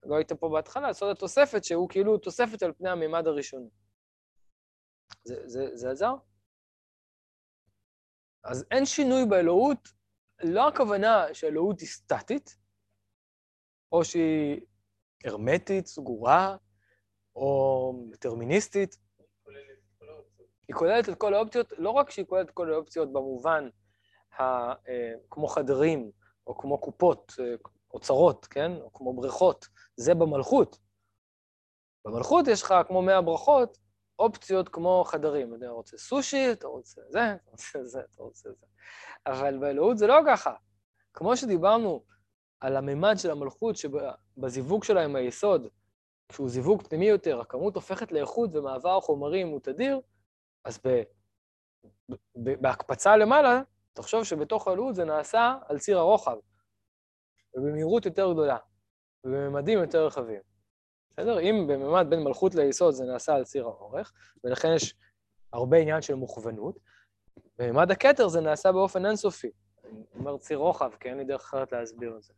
לא היית פה בהתחלה, סוד התוספת, שהוא כאילו תוספת על פני הממד הראשוני. זה, זה, זה עזר? אז אין שינוי באלוהות לא הכוונה שהאלוהות היא סטטית, או שהיא הרמטית, סגורה, או דטרמיניסטית. היא כוללת את כל האופציות, לא רק שהיא כוללת את כל האופציות במובן ה, אה, כמו חדרים, או כמו קופות, אה, אוצרות, כן? או כמו בריכות, זה במלכות. במלכות יש לך, כמו מאה ברכות, אופציות כמו חדרים. אתה רוצה סושי, אתה רוצה זה, אתה רוצה זה, אתה רוצה זה. אבל באלוהות זה לא ככה. כמו שדיברנו על הממד של המלכות, שבזיווג שלה עם היסוד, כשהוא זיווג פנימי יותר, הכמות הופכת לאיכות ומעבר חומרים הוא תדיר, אז ב, ב, בהקפצה למעלה, תחשוב שבתוך האלוהות זה נעשה על ציר הרוחב, ובמהירות יותר גדולה, ובממדים יותר רחבים. בסדר? אם בממד בין מלכות ליסוד זה נעשה על ציר האורך, ולכן יש הרבה עניין של מוכוונות, בממד הכתר זה נעשה באופן אינסופי. אני אומר ציר רוחב, כי אין לי דרך אחרת להסביר את זה.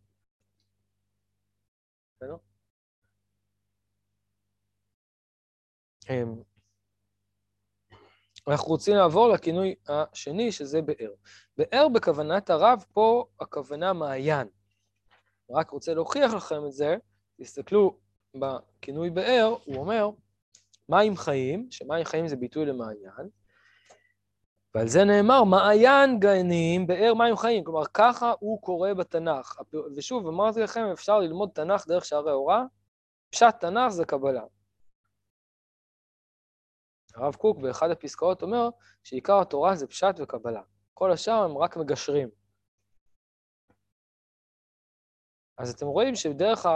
בסדר? אנחנו רוצים לעבור לכינוי השני, שזה באר. באר בכוונת הרב, פה הכוונה מעיין. רק רוצה להוכיח לכם את זה, תסתכלו בכינוי באר, הוא אומר, מים חיים, שמים חיים זה ביטוי למעיין, ועל זה נאמר, מעיין גנים, באר מים חיים. כלומר, ככה הוא קורא בתנ"ך. ושוב, אמרתי לכם, אפשר ללמוד תנ"ך דרך שערי הוראה, פשט תנ"ך זה קבלה. הרב קוק באחד הפסקאות אומר שעיקר התורה זה פשט וקבלה. כל השאר הם רק מגשרים. אז אתם רואים שדרך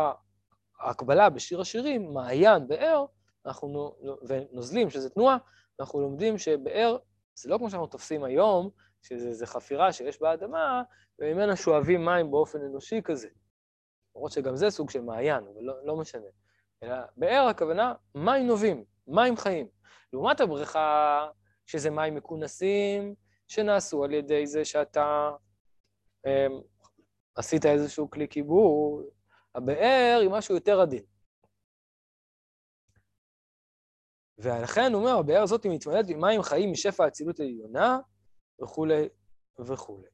ההקבלה בשיר השירים, מעיין, באר, ונוזלים, שזה תנועה, אנחנו לומדים שבאר זה לא כמו שאנחנו תופסים היום, שזה חפירה שיש באדמה, וממנה שואבים מים באופן אנושי כזה. למרות שגם זה סוג של מעיין, אבל לא, לא משנה. אלא באר הכוונה מים נובים, מים חיים. לעומת הבריכה, שזה מים מכונסים, שנעשו על ידי זה שאתה אמ, עשית איזשהו כלי קיבור, הבאר היא משהו יותר עדין. ולכן הוא אומר, הבאר הזאת מתמלאת במים חיים משפע האצילות העליונה, וכולי וכולי.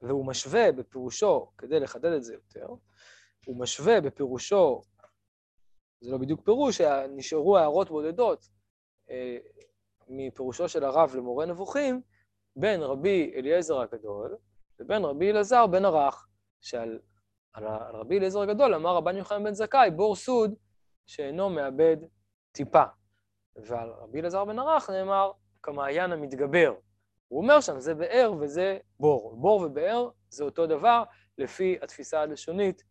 והוא משווה בפירושו, כדי לחדד את זה יותר, הוא משווה בפירושו, זה לא בדיוק פירוש, נשארו הערות בודדות אה, מפירושו של הרב למורה נבוכים, בין רבי אליעזר הגדול לבין רבי אלעזר בן ערך, שעל על, על רבי אליעזר הגדול אמר רבן יוחנן בן זכאי, בור סוד שאינו מאבד טיפה. ועל רבי אלעזר בן ערך נאמר, כמעיין המתגבר. הוא אומר שם, זה באר וזה בור. בור ובאר זה אותו דבר, לפי התפיסה הלשונית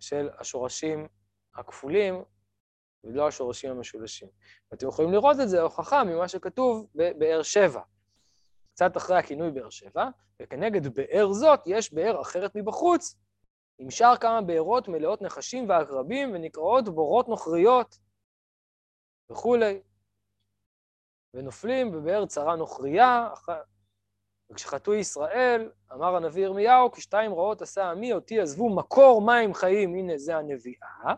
של השורשים הכפולים, ולא השורשים המשולשים. ואתם יכולים לראות את זה, הוכחה ממה שכתוב בבאר שבע. קצת אחרי הכינוי באר שבע, וכנגד באר זאת יש באר אחרת מבחוץ, עם שאר כמה בארות מלאות נחשים ועקרבים ונקראות בורות נוכריות וכולי. ונופלים בבאר צרה נוכריה, וכשחטאו ישראל, אמר הנביא ירמיהו, כשתיים רעות עשה עמי, אותי עזבו מקור מים חיים, הנה זה הנביאה,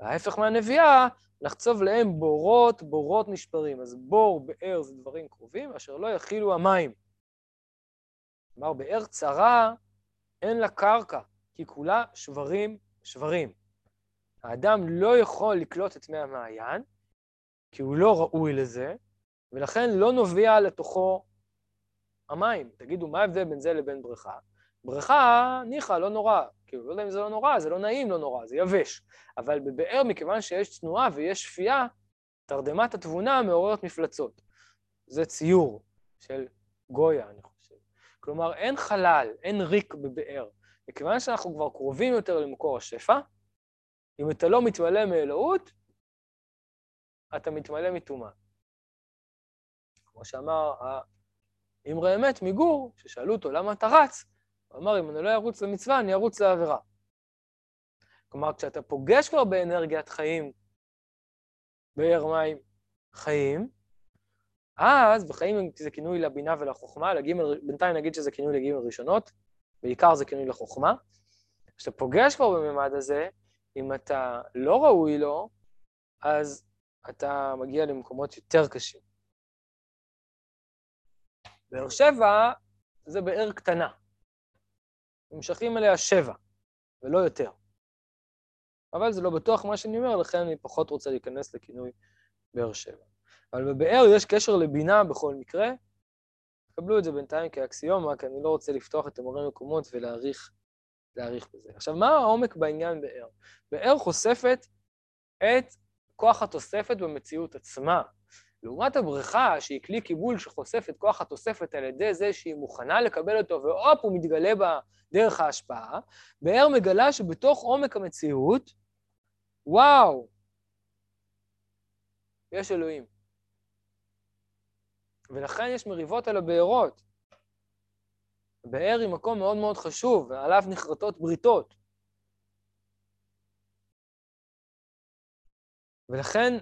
וההפך מהנביאה, לחצוב להם בורות, בורות נשברים. אז בור, באר זה דברים קרובים, אשר לא יכילו המים. כלומר, באר צרה, אין לה קרקע, כי כולה שברים שברים. האדם לא יכול לקלוט את מי המעיין, כי הוא לא ראוי לזה, ולכן לא נובע לתוכו המים. תגידו, מה ההבדל בין זה לבין בריכה? בריכה, ניחא, לא נורא. כאילו, לא יודע אם זה לא נורא, זה לא נעים, לא נורא, זה יבש. אבל בבאר, מכיוון שיש תנועה ויש שפייה, תרדמת התבונה מעוררת מפלצות. זה ציור של גויה, אני חושב. כלומר, אין חלל, אין ריק בבאר. מכיוון שאנחנו כבר קרובים יותר למקור השפע, אם אתה לא מתמלא מאלוהות, אתה מתמלא מטומאה. כמו שאמר האמרי אמת מגור, ששאלו אותו למה אתה רץ, הוא אמר, אם אני לא ארוץ למצווה, אני ארוץ לעבירה. כלומר, כשאתה פוגש כבר באנרגיית חיים, באר מים חיים, אז בחיים זה כינוי לבינה ולחוכמה, לגימל, בינתיים נגיד שזה כינוי לגימל ראשונות, בעיקר זה כינוי לחוכמה. כשאתה פוגש כבר בממד הזה, אם אתה לא ראוי לו, אז אתה מגיע למקומות יותר קשים. באר שבע זה באר קטנה. נמשכים אליה שבע, ולא יותר. אבל זה לא בטוח מה שאני אומר, לכן אני פחות רוצה להיכנס לכינוי באר שבע. אבל בבאר יש קשר לבינה בכל מקרה, קבלו את זה בינתיים כאקסיומה, כי אני לא רוצה לפתוח את המורה מקומות ולהעריך בזה. עכשיו, מה העומק בעניין באר? באר חושפת את כוח התוספת במציאות עצמה. לעומת הבריכה, שהיא כלי קיבול שחושף את כוח התוספת על ידי זה שהיא מוכנה לקבל אותו, והופ, הוא מתגלה בה דרך ההשפעה, באר מגלה שבתוך עומק המציאות, וואו, יש אלוהים. ולכן יש מריבות על הבארות. באר היא מקום מאוד מאוד חשוב, ועליו נחרטות בריתות. ולכן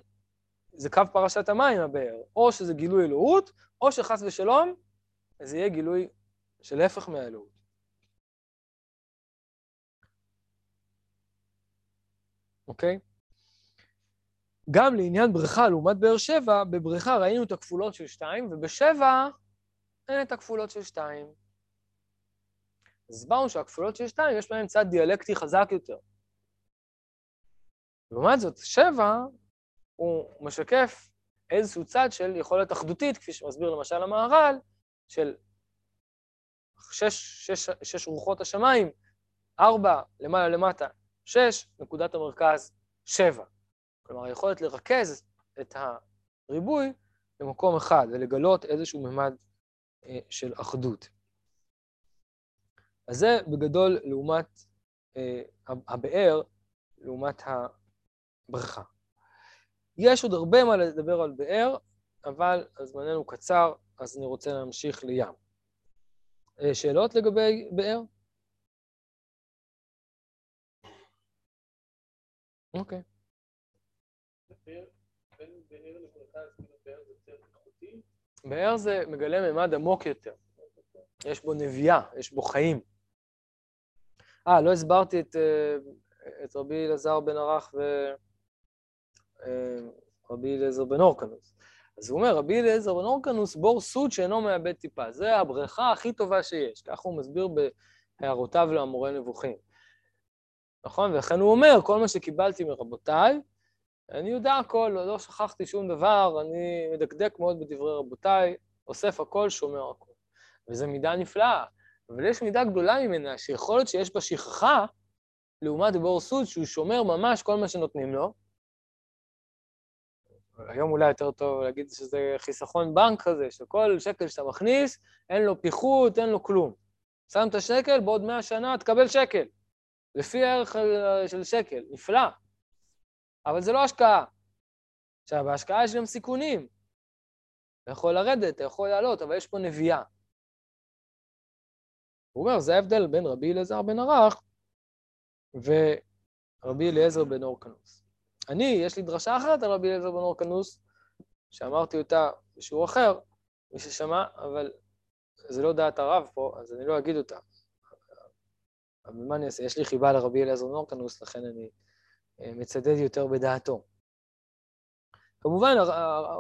זה קו פרשת המים, הבאר. או שזה גילוי אלוהות, או שחס ושלום, זה יהיה גילוי של הפך מהאלוהות. אוקיי? גם לעניין בריכה לעומת באר שבע, בבריכה ראינו את הכפולות של שתיים, ובשבע אין את הכפולות של שתיים. הסברנו שהכפולות של שתיים יש בהן צד דיאלקטי חזק יותר. לעומת זאת, שבע הוא משקף איזשהו צד של יכולת אחדותית, כפי שמסביר למשל המהר"ל, של שש, שש, שש רוחות השמיים, ארבע למעלה למטה, שש, נקודת המרכז, שבע. כלומר, היכולת לרכז את הריבוי במקום אחד ולגלות איזשהו ממד אה, של אחדות. אז זה בגדול לעומת אה, הבאר, לעומת הבריכה. יש עוד הרבה מה לדבר על באר, אבל זמננו קצר, אז אני רוצה להמשיך לים. אה, שאלות לגבי באר? אוקיי. באר זה מגלה מימד עמוק יותר. יש בו נביאה, יש בו חיים. אה, לא הסברתי את, אה, את רבי אלעזר בן ערך ו... אה, אליעזר בן אורקנוס. אז הוא אומר, רבי אליעזר בן אורקנוס, בור סוד שאינו מאבד טיפה. זה הבריכה הכי טובה שיש. ככה הוא מסביר בהערותיו למורה נבוכים. נכון? ולכן הוא אומר, כל מה שקיבלתי מרבותיי, אני יודע הכל, לא, לא שכחתי שום דבר, אני מדקדק מאוד בדברי רבותיי, אוסף הכל, שומר הכל. וזו מידה נפלאה. אבל יש מידה גדולה ממנה, שיכול להיות שיש בה שכחה, לעומת בור סוד, שהוא שומר ממש כל מה שנותנים לו. היום אולי יותר טוב להגיד שזה חיסכון בנק כזה, שכל שקל שאתה מכניס, אין לו פיחות, אין לו כלום. שם את השקל, בעוד מאה שנה תקבל שקל. לפי הערך של שקל, נפלא. אבל זה לא השקעה. עכשיו, בהשקעה יש גם סיכונים. אתה יכול לרדת, אתה יכול לעלות, אבל יש פה נביאה. הוא אומר, זה ההבדל בין רבי אליעזר בן ערך ורבי אליעזר בן אורקנוס. אני, יש לי דרשה אחרת על רבי אליעזר בן אורקנוס, שאמרתי אותה בשיעור אחר, מי ששמע, אבל זה לא דעת הרב פה, אז אני לא אגיד אותה. אבל מה אני אעשה? יש לי חיבה לרבי אליעזר בן אורקנוס, לכן אני אה, מצדד יותר בדעתו. כמובן,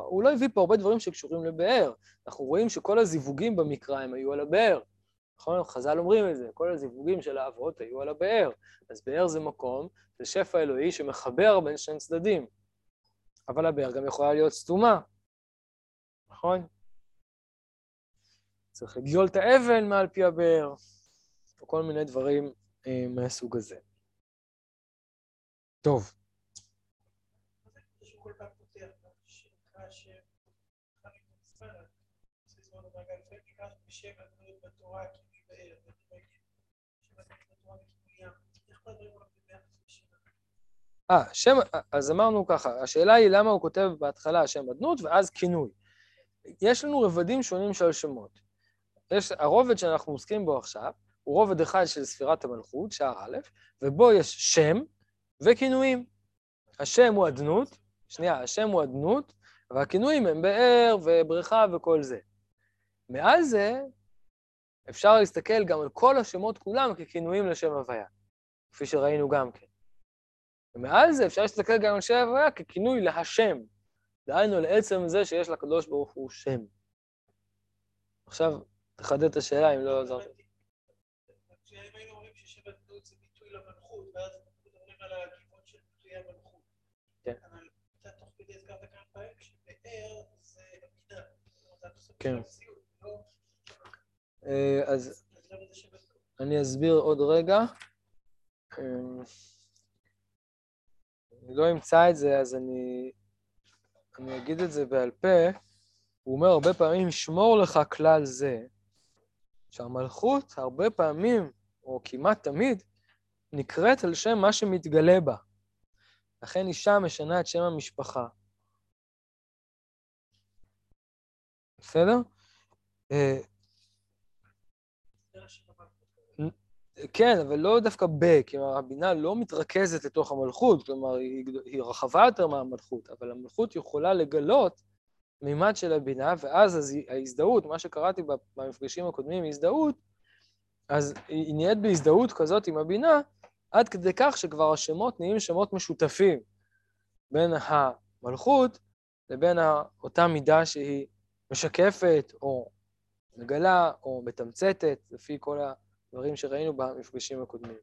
הוא לא הביא פה הרבה דברים שקשורים לבאר. אנחנו רואים שכל הזיווגים במקרא הם היו על הבאר. נכון? חז"ל אומרים את זה, כל הזיווגים של האבות היו על הבאר. אז באר זה מקום, זה שפע אלוהי שמחבר בין שני צדדים. אבל הבאר גם יכולה להיות סתומה, נכון? צריך לגזול את האבן מעל פי הבאר, וכל מיני דברים אה, מהסוג הזה. טוב. אה, שם, אז אמרנו ככה, השאלה היא למה הוא כותב בהתחלה שם אדנות ואז כינוי. יש לנו רבדים שונים של שמות. יש, הרובד שאנחנו עוסקים בו עכשיו הוא רובד אחד של ספירת המלכות, שער א', ובו יש שם וכינויים. השם הוא אדנות, שנייה, השם הוא אדנות, והכינויים הם באר ובריכה וכל זה. מעל זה אפשר להסתכל גם על כל השמות כולם ככינויים לשם הוויה, כפי שראינו גם כן. ומעל זה אפשר להסתכל גם על שם הוויה ככינוי להשם, דהיינו לעצם זה שיש לקדוש ברוך הוא שם. עכשיו תחדד את השאלה אם לא עזרת. כן. אה, אז אני אסביר עוד רגע. אה, אני לא אמצא את זה, אז אני, אני אגיד את זה בעל פה. הוא אומר הרבה פעמים, שמור לך כלל זה, שהמלכות הרבה פעמים, או כמעט תמיד, נקראת על שם מה שמתגלה בה. לכן אישה משנה את שם המשפחה. בסדר? אה, כן, אבל לא דווקא ב, כלומר, הבינה לא מתרכזת לתוך המלכות, כלומר, היא, היא רחבה יותר מהמלכות, אבל המלכות יכולה לגלות מימד של הבינה, ואז ההזדהות, מה שקראתי במפגשים הקודמים, הזדהות, אז היא נהיית בהזדהות כזאת עם הבינה, עד כדי כך שכבר השמות נהיים שמות משותפים בין המלכות לבין אותה מידה שהיא משקפת או מגלה או מתמצתת, לפי כל הדברים שראינו במפגשים הקודמים.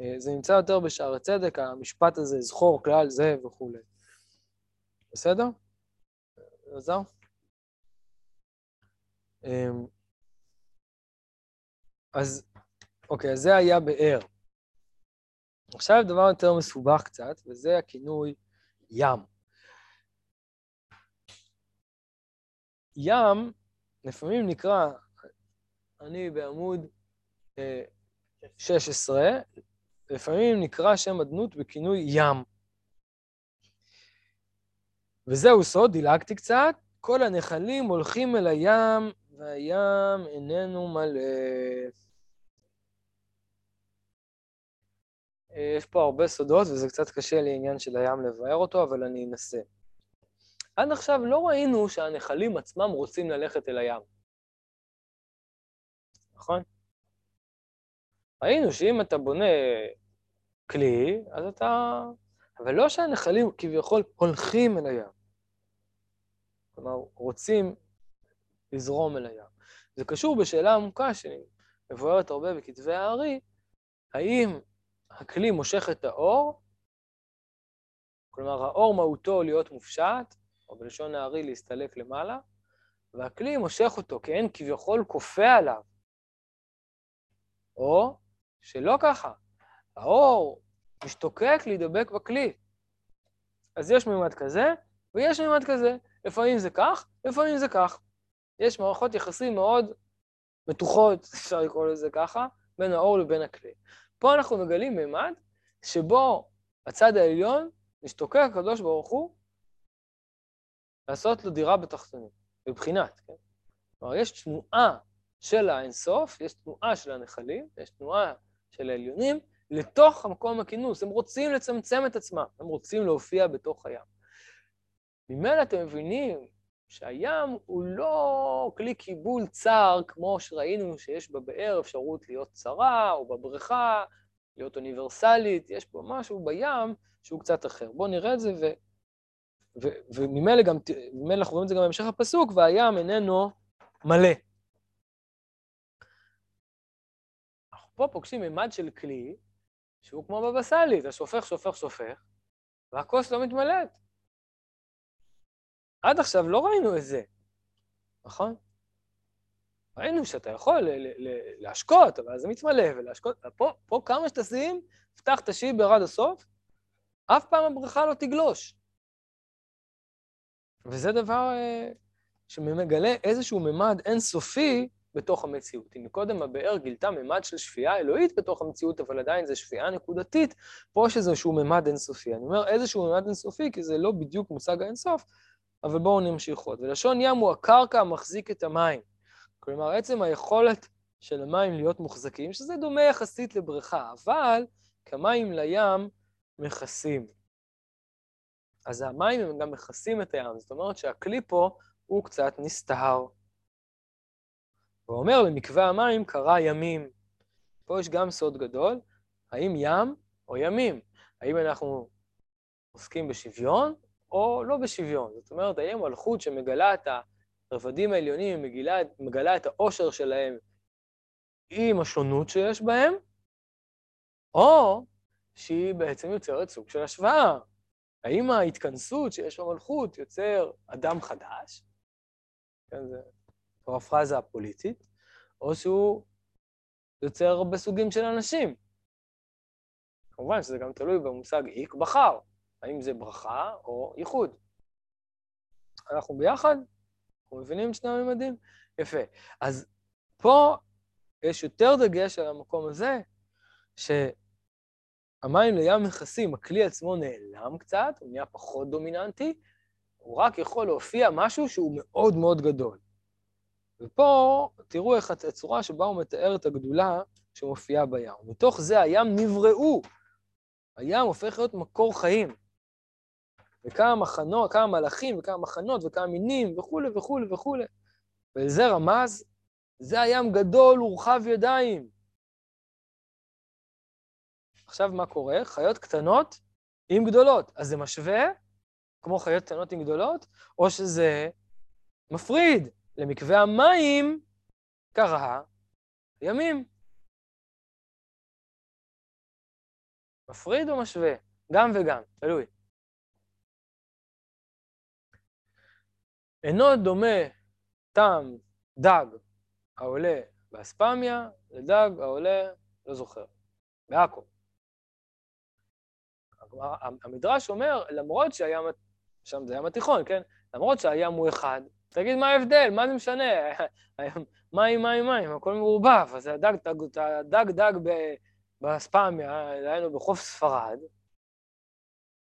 אה, זה נמצא יותר בשערי צדק, המשפט הזה, זכור כלל זה וכולי. בסדר? אלעזר? אמ, אז, אוקיי, אז זה היה באר. עכשיו דבר יותר מסובך קצת, וזה הכינוי ים. ים לפעמים נקרא, אני בעמוד 16, אה, לפעמים נקרא שם אדנות בכינוי ים. וזהו סוד, דילגתי קצת, כל הנחלים הולכים אל הים, והים איננו מלא. יש פה הרבה סודות, וזה קצת קשה לי עניין של הים לבאר אותו, אבל אני אנסה. עד עכשיו לא ראינו שהנחלים עצמם רוצים ללכת אל הים. נכון? ראינו שאם אתה בונה כלי, אז אתה... אבל לא שהנחלים כביכול הולכים אל הים. כלומר, רוצים לזרום אל הים. זה קשור בשאלה עמוקה שמבוארת הרבה בכתבי הארי, האם הכלי מושך את האור, כלומר, האור מהותו להיות מופשט, או בלשון הארי להסתלק למעלה, והכלי מושך אותו, כי אין כביכול כופה עליו. או שלא ככה, האור משתוקק להידבק בכלי. אז יש מימד כזה, ויש מימד כזה. לפעמים זה כך, לפעמים זה כך. יש מערכות יחסים מאוד מתוחות, <laughs> אפשר לקרוא לזה ככה, בין האור לבין הכלי. פה אנחנו מגלים מימד שבו הצד העליון משתוקק הקדוש ברוך הוא לעשות לו דירה בתחתונים, בבחינת, כן? כלומר, יש תנועה של האינסוף, יש תנועה של הנחלים, יש תנועה של העליונים, לתוך המקום הכינוס. הם רוצים לצמצם את עצמם, הם רוצים להופיע בתוך הים. ממילא אתם מבינים שהים הוא לא כלי קיבול צר, כמו שראינו שיש בבאר אפשרות להיות צרה, או בבריכה, להיות אוניברסלית, יש פה משהו בים שהוא קצת אחר. בואו נראה את זה, ו... ו- וממילא גם, אנחנו רואים את זה גם בהמשך הפסוק, והים איננו מלא. פה פוגשים מימד של כלי, שהוא כמו בבא סאלי, אתה שופך, שופך, שופך, והכוס לא מתמלאת. עד עכשיו לא ראינו את זה, נכון? ראינו שאתה יכול להשקות, אבל זה מתמלא, ולהשקות, פה, פה כמה שתשים, פתח את השיבר עד הסוף, אף פעם הבריכה לא תגלוש. וזה דבר אה, שמגלה איזשהו ממד אינסופי בתוך המציאות. אם מקודם הבאר גילתה ממד של שפיעה אלוהית בתוך המציאות, אבל עדיין זה שפיעה נקודתית, פה יש איזשהו ממד אינסופי. אני אומר איזשהו ממד אינסופי, כי זה לא בדיוק מושג האינסוף, אבל בואו נמשיך עוד. ולשון ים הוא הקרקע המחזיק את המים. כלומר, עצם היכולת של המים להיות מוחזקים, שזה דומה יחסית לבריכה, אבל כמים לים מכסים. אז המים הם גם מכסים את הים, זאת אומרת שהכלי פה הוא קצת נסתר. הוא אומר, למקווה המים קרה ימים. פה יש גם סוד גדול, האם ים או ימים? האם אנחנו עוסקים בשוויון או לא בשוויון? זאת אומרת, האם מלכות שמגלה את הרבדים העליונים, מגלה, מגלה את העושר שלהם עם השונות שיש בהם, או שהיא בעצם יוצרת סוג של השוואה. האם ההתכנסות שיש במלכות יוצר אדם חדש, כן, זו פרפרזה הפוליטית, או שהוא יוצר הרבה סוגים של אנשים. כמובן שזה גם תלוי במושג איק בחר, האם זה ברכה או ייחוד. אנחנו ביחד? אנחנו מבינים את שני הממדים? יפה. אז פה יש יותר דגש על המקום הזה, שהמים לים מכסים, הכלי עצמו נעלם קצת, הוא נהיה פחות דומיננטי, הוא רק יכול להופיע משהו שהוא מאוד מאוד גדול. ופה תראו איך הצורה שבה הוא מתאר את הגדולה שמופיעה בים. מתוך זה הים נבראו. הים הופך להיות מקור חיים. וכמה מחנות, כמה מלאכים, וכמה מחנות, וכמה מינים, וכולי וכולי וכולי. וזה רמז, זה הים גדול ורחב ידיים. עכשיו מה קורה? חיות קטנות עם גדולות. אז זה משווה, כמו חיות קטנות עם גדולות, או שזה מפריד. למקווה המים קרה ימים. מפריד או משווה? גם וגם, תלוי. אינו דומה טעם דג העולה באספמיה לדג העולה, לא זוכר, בעכו. המדרש אומר, למרות שהים, שם זה ים התיכון, כן? למרות שהים הוא אחד, תגיד מה ההבדל, מה זה משנה? <laughs> מים, מים, מים, הכל מעורבב. אז הדג, דג, דג, דג בספמיה, דהיינו בחוף ספרד,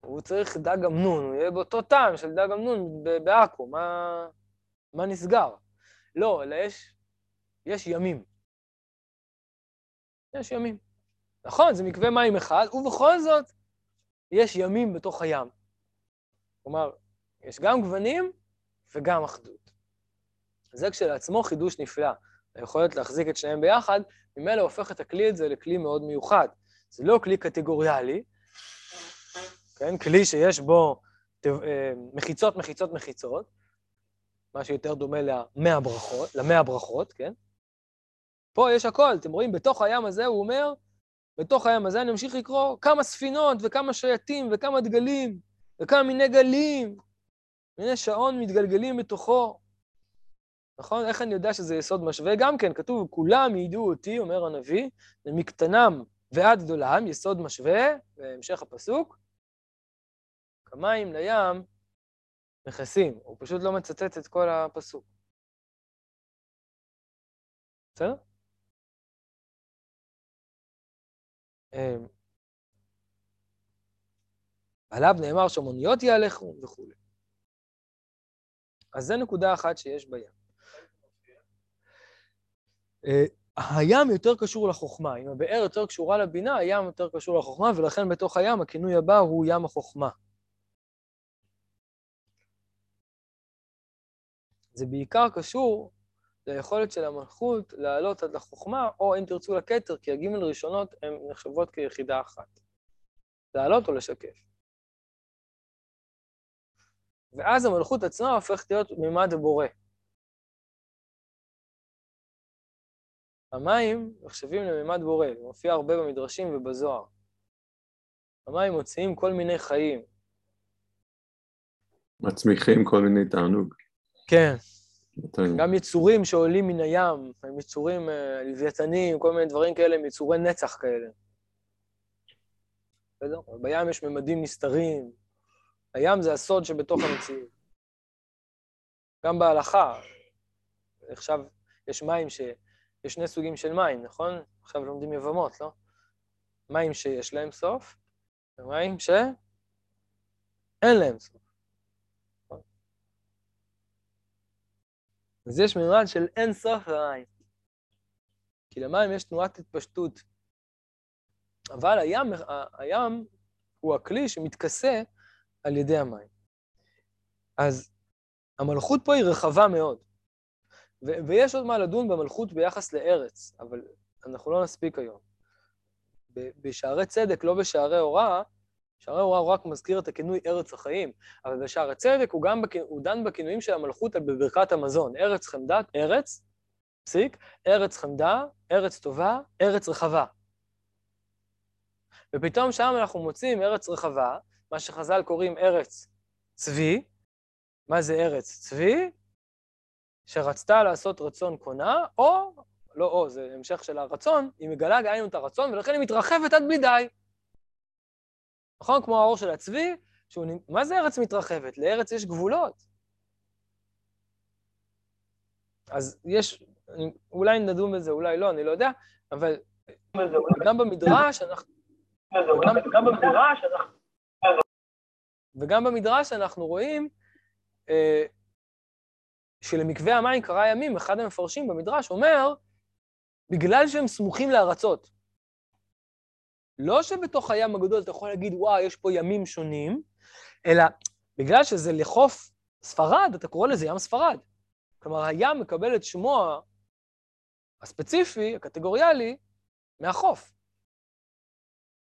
הוא צריך דג אמנון, הוא יהיה באותו טעם של דג אמנון בעכו, מה, מה נסגר? לא, אלא יש, יש ימים. יש ימים. נכון, זה מקווה מים אחד, ובכל זאת יש ימים בתוך הים. כלומר, יש גם גוונים וגם אחדות. זה כשלעצמו חידוש נפלא. היכולת להחזיק את שניהם ביחד, ממילא הופך את הכלי הזה לכלי מאוד מיוחד. זה לא כלי קטגוריאלי, כן? כלי שיש בו אה, מחיצות, מחיצות, מחיצות, מה שיותר דומה למאה ברכות, למאה ברכות, כן? פה יש הכל, אתם רואים, בתוך הים הזה הוא אומר, בתוך הים הזה אני אמשיך לקרוא כמה ספינות וכמה שייטים וכמה דגלים וכמה מיני גלים, מיני שעון מתגלגלים בתוכו. נכון? איך אני יודע שזה יסוד משווה? גם כן, כתוב, כולם ידעו אותי, אומר הנביא, מקטנם ועד גדולם, יסוד משווה, בהמשך הפסוק, כמים לים מכסים. הוא פשוט לא מצטט את כל הפסוק. בסדר? אמ, עליו נאמר שמוניות יהלכו וכולי. אז זה נקודה אחת שיש בים. אה, הים יותר קשור לחוכמה. אם הבאר יותר קשורה לבינה, הים יותר קשור לחוכמה, ולכן בתוך הים הכינוי הבא הוא ים החוכמה. זה בעיקר קשור ליכולת של המלכות לעלות עד לחוכמה, או אם תרצו לכתר, כי הגימל ראשונות הן נחשבות כיחידה אחת. לעלות או לשקף. ואז המלכות עצמה הופכת להיות מימד הבורא. המים נחשבים למימד בורא, זה מופיע הרבה במדרשים ובזוהר. המים מוציאים כל מיני חיים. מצמיחים כל מיני תענוג. כן. גם יצורים שעולים מן הים, הם יצורים uh, לוויתנים, כל מיני דברים כאלה, הם יצורי נצח כאלה. בסדר? בים יש ממדים נסתרים. הים זה הסוד שבתוך המציאות. גם בהלכה, עכשיו יש מים ש... יש שני סוגים של מים, נכון? עכשיו לומדים יבמות, לא? מים שיש להם סוף, ומים שאין להם סוף. אז יש מימד של אין סוף למים. כי למים יש תנועת התפשטות. אבל הים, הים הוא הכלי שמתכסה על ידי המים. אז המלכות פה היא רחבה מאוד. ו- ויש עוד מה לדון במלכות ביחס לארץ, אבל אנחנו לא נספיק היום. בשערי צדק, לא בשערי הוראה, שערי הוראה הוא רק מזכיר את הכינוי ארץ החיים, אבל בשערי צדק הוא גם, בכ... הוא דן בכינויים של המלכות בברכת המזון. ארץ חמדה, ארץ, פסיק, ארץ חמדה, ארץ טובה, ארץ רחבה. ופתאום שם אנחנו מוצאים ארץ רחבה, מה שחז"ל קוראים ארץ צבי. מה זה ארץ צבי? שרצתה לעשות רצון קונה, או, לא או, זה המשך של הרצון, היא מגלה גם את הרצון, ולכן היא מתרחבת עד בלי די. נכון? כמו האור של הצבי, שהוא... מה זה ארץ מתרחבת? לארץ יש גבולות. אז יש, אולי נדון בזה, אולי לא, אני לא יודע, אבל גם במדרש אנחנו... גם במדרש אנחנו... וגם במדרש אנחנו רואים אה, שלמקווה המים קרא ימים, אחד המפרשים במדרש אומר, בגלל שהם סמוכים לארצות. לא שבתוך הים הגדול אתה יכול להגיד, וואו, יש פה ימים שונים, אלא בגלל שזה לחוף ספרד, אתה קורא לזה ים ספרד. כלומר, הים מקבל את שמו הספציפי, הקטגוריאלי, מהחוף.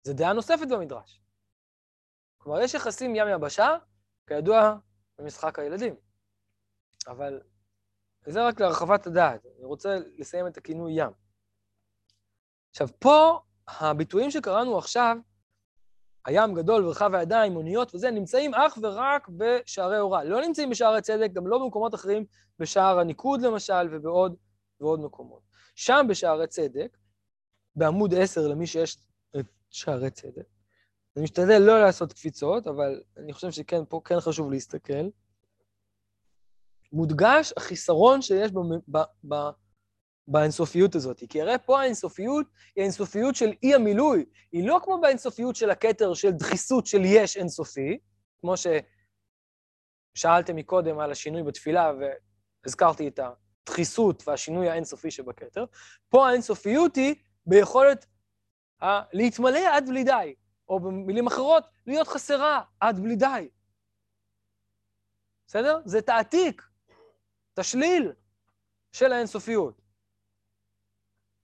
זו דעה נוספת במדרש. כלומר, יש יחסים ים-יבשה, כידוע, במשחק הילדים. אבל זה רק להרחבת הדעת. אני רוצה לסיים את הכינוי ים. עכשיו, פה הביטויים שקראנו עכשיו, הים גדול ורחב הידיים, אוניות וזה, נמצאים אך ורק בשערי הוראה. לא נמצאים בשערי צדק, גם לא במקומות אחרים, בשער הניקוד למשל, ובעוד ועוד מקומות. שם בשערי צדק, בעמוד 10 למי שיש את שערי צדק, אני משתדל לא לעשות קפיצות, אבל אני חושב שכן, פה כן חשוב להסתכל. מודגש החיסרון שיש ב, ב, ב, באינסופיות הזאת. כי הרי פה האינסופיות היא האינסופיות של אי המילוי, היא לא כמו באינסופיות של הכתר של דחיסות של יש אינסופי, כמו ששאלתם מקודם על השינוי בתפילה והזכרתי את הדחיסות והשינוי האינסופי שבכתר, פה האינסופיות היא ביכולת ה- להתמלא עד בלי די, או במילים אחרות, להיות חסרה עד בלי די. בסדר? זה תעתיק, תשליל של האינסופיות.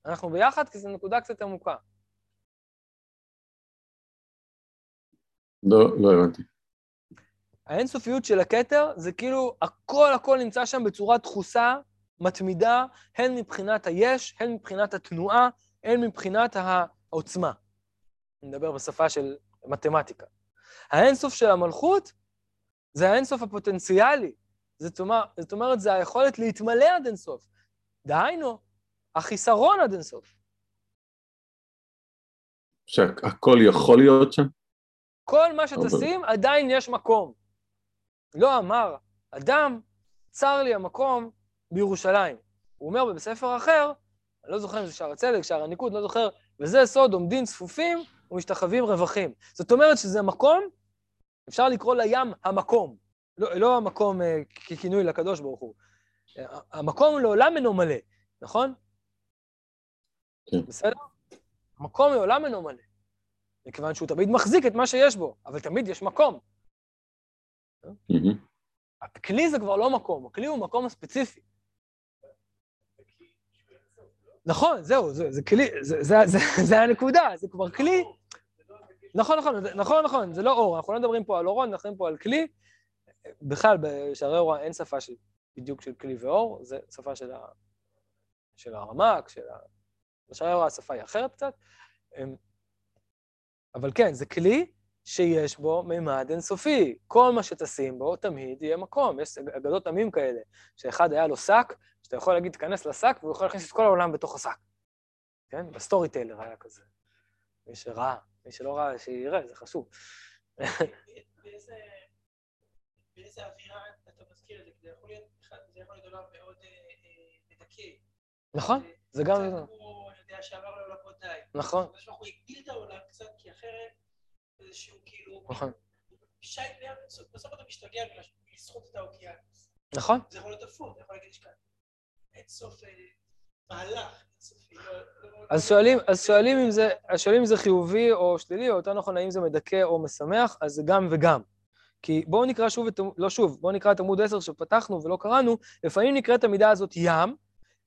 אנחנו ביחד כי זו נקודה קצת עמוקה. לא, לא הבנתי. האינסופיות של הכתר זה כאילו הכל הכל נמצא שם בצורה דחוסה, מתמידה, הן מבחינת היש, הן מבחינת התנועה, הן מבחינת העוצמה. אני מדבר בשפה של מתמטיקה. האינסוף של המלכות זה האינסוף הפוטנציאלי. זאת אומרת, זאת אומרת, זה היכולת להתמלא עד אינסוף. דהיינו, החיסרון עד אינסוף. שהכל יכול להיות שם? כל מה שתשים, עדיין יש מקום. לא אמר, אדם, צר לי המקום בירושלים. הוא אומר בספר אחר, אני לא זוכר אם זה שער הצדק, שער הניקוד, לא זוכר, וזה סוד עומדים צפופים ומשתחווים רווחים. זאת אומרת שזה מקום, אפשר לקרוא לים המקום. לא, לא המקום uh, ככינוי לקדוש ברוך הוא. המקום לעולם אינו מלא, נכון? כן. בסדר? המקום לעולם אינו מלא. מכיוון שהוא תמיד מחזיק את מה שיש בו, אבל תמיד יש מקום. הכלי זה כבר לא מקום, הכלי הוא מקום הספציפי. נכון, זהו, זה, זה כלי, זה, זה, זה, זה הנקודה, זה כבר כלי. נכון, נכון, נכון, נכון, זה לא אור, אנחנו לא מדברים פה על אורון, אנחנו מדברים פה על כלי. בכלל, בשערי אורה אין שפה של, בדיוק של כלי ואור, זה שפה של, ה, של הרמ"ק, של ה... בשערי אורה השפה היא אחרת קצת. אמ, אבל כן, זה כלי שיש בו מימד אינסופי. כל מה שתשים בו, תמיד יהיה מקום. יש אגדות עמים כאלה, שאחד היה לו שק, שאתה יכול להגיד, תיכנס לשק, והוא יכול להכניס את כל העולם בתוך השק. כן? ב Storyteller היה כזה. מי שראה, מי שלא ראה, שיראה, זה חשוב. באיזה אווירה אתה מזכיר את זה? זה יכול להיות עולם מאוד אה, אה, מדכא. נכון, זה גם... קצת כמו, אני יודע, שעבר לעולם עוד די. נכון. הוא הגדיל את העולם קצת, כי אחרת איזשהו כאילו... נכון. שי בים, בסוף אתה משתגע מלסחוט את האוקיינוס. נכון. זה יכול להיות הפוך, אתה יכול להגיד, יש אין סוף. לא- לא- אז שואלים, אז שואלים אם זה, שואלים אם זה חיובי או שלילי, או יותר נכון, האם זה מדכא או משמח, אז זה גם וגם. כי בואו נקרא שוב את, לא שוב, בואו נקרא את עמוד 10 שפתחנו ולא קראנו, לפעמים נקראת המידה הזאת ים,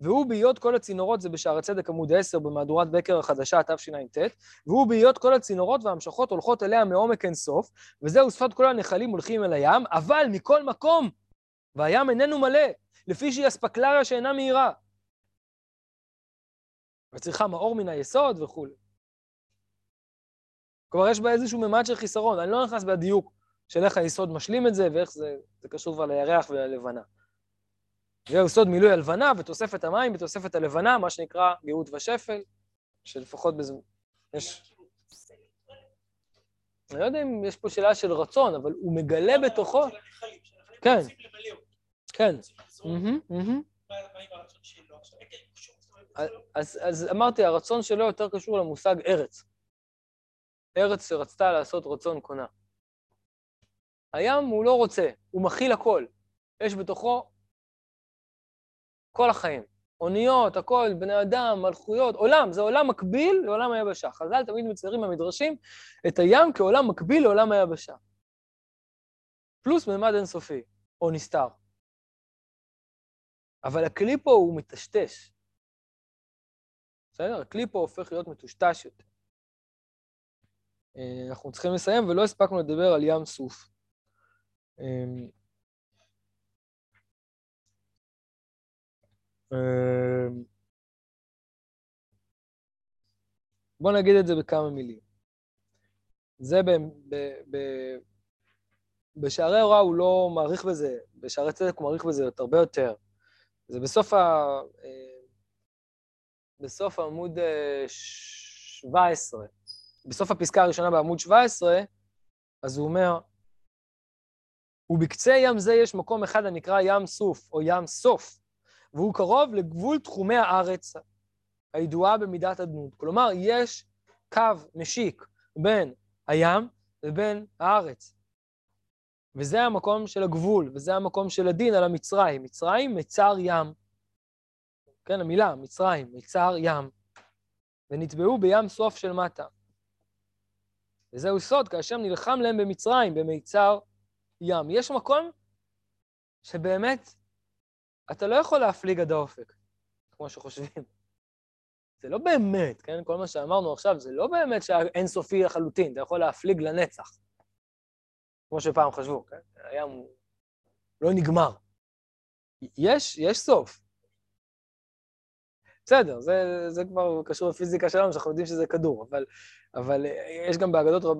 והוא בהיות כל הצינורות, זה בשער הצדק עמוד 10 במהדורת בקר החדשה, תשע"ט, והוא בהיות כל הצינורות וההמשכות הולכות אליה מעומק אינסוף, וזהו שפת כל הנחלים הולכים אל הים, אבל מכל מקום, והים איננו מלא, לפי שהיא אספקלריה שאינה מהירה. וצריכה מאור מן היסוד וכולי. כלומר, יש בה איזשהו ממד של חיסרון, אני לא נכנס בדיוק של איך היסוד משלים את זה, ואיך זה, זה קשור כבר לירח וללבנה. זהו סוד מילוי הלבנה ותוספת המים בתוספת הלבנה, מה שנקרא גאות ושפל, שלפחות בזה... יש... אני לא יודע אם יש פה שאלה של רצון, אבל הוא מגלה בתוכו... כן, כן. אז אמרתי, הרצון שלו יותר קשור למושג ארץ. ארץ שרצתה לעשות רצון קונה. הים הוא לא רוצה, הוא מכיל הכל. יש בתוכו כל החיים. אוניות, הכל, בני אדם, מלכויות, עולם, זה עולם מקביל לעולם היבשה. חז"ל תמיד מציירים במדרשים את הים כעולם מקביל לעולם היבשה. פלוס ממד אינסופי, או נסתר. אבל הכלי פה הוא מטשטש. בסדר? הכלי פה הופך להיות מטושטש יותר. אה, אנחנו צריכים לסיים, ולא הספקנו לדבר על ים סוף. אמ, אמ, בואו נגיד את זה בכמה מילים. זה ב... ב, ב בשערי הוראה הוא לא מעריך בזה, בשערי צדק הוא מעריך בזה הרבה יותר. זה בסוף ה... אה, בסוף העמוד 17, אה, בסוף הפסקה הראשונה בעמוד 17, אז הוא אומר, ובקצה ים זה יש מקום אחד הנקרא ים סוף, או ים סוף, והוא קרוב לגבול תחומי הארץ הידועה במידת אדנות. כלומר, יש קו משיק בין הים לבין הארץ. וזה המקום של הגבול, וזה המקום של הדין על המצרים. מצרים, מצר ים. כן, המילה, מצרים, מצר ים. ונטבעו בים סוף של מטה. וזהו סוד, כאשר נלחם להם במצרים, במיצר ים. יש מקום שבאמת אתה לא יכול להפליג עד האופק, כמו שחושבים. זה לא באמת, כן? כל מה שאמרנו עכשיו, זה לא באמת שהאינסופי לחלוטין, אתה יכול להפליג לנצח, כמו שפעם חשבו, כן? הים לא נגמר. יש, יש סוף. בסדר, זה, זה כבר קשור לפיזיקה שלנו, שאנחנו יודעים שזה כדור, אבל, אבל יש גם באגדות רב,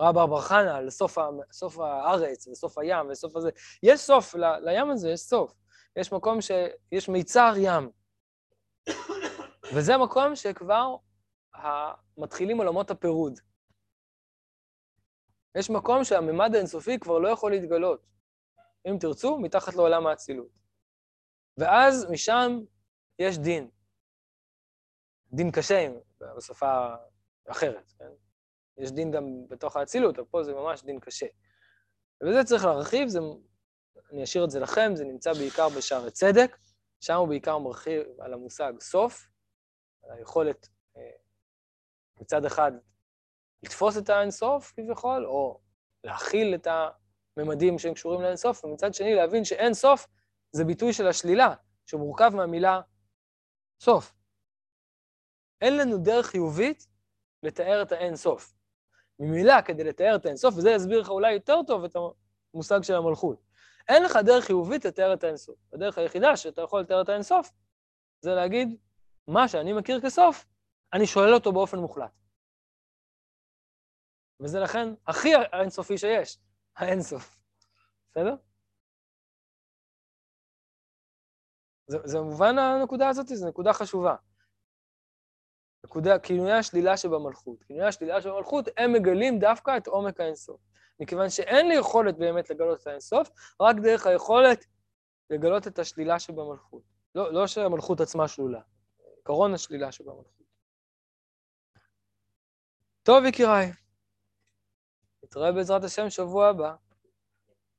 רב בר חנה על סוף, ה, סוף הארץ וסוף הים וסוף הזה. יש סוף, ל, לים הזה יש סוף. יש מקום שיש מיצר ים. וזה מקום שכבר מתחילים עולמות הפירוד. יש מקום שהממד האינסופי כבר לא יכול להתגלות. אם תרצו, מתחת לעולם האצילות. ואז משם יש דין. דין קשה בשפה אחרת, כן? יש דין גם בתוך האצילות, אבל פה זה ממש דין קשה. ובזה צריך להרחיב, זה, אני אשאיר את זה לכם, זה נמצא בעיקר בשערי צדק, שם הוא בעיקר מרחיב על המושג סוף, על היכולת אה, מצד אחד לתפוס את האינסוף כביכול, או להכיל את הממדים שהם קשורים לאינסוף, ומצד שני להבין שאין סוף זה ביטוי של השלילה, שמורכב מהמילה סוף. אין לנו דרך חיובית לתאר את האין-סוף. ממילא, כדי לתאר את האין-סוף, וזה יסביר לך אולי יותר טוב את המושג של המלכות. אין לך דרך חיובית לתאר את האין-סוף. הדרך היחידה שאתה יכול לתאר את האין-סוף, זה להגיד, מה שאני מכיר כסוף, אני שולל אותו באופן מוחלט. וזה לכן הכי האינסופי שיש, האינסוף. בסדר? זה, זה מובן הנקודה הזאת? זו נקודה חשובה. נקודה, כינויי השלילה שבמלכות. כינויי השלילה שבמלכות, הם מגלים דווקא את עומק האינסוף. מכיוון שאין לי יכולת באמת לגלות את האינסוף, רק דרך היכולת לגלות את השלילה שבמלכות. לא, לא שהמלכות עצמה שלולה, עקרון השלילה שבמלכות. טוב, יקיריי, נתראה בעזרת השם שבוע הבא.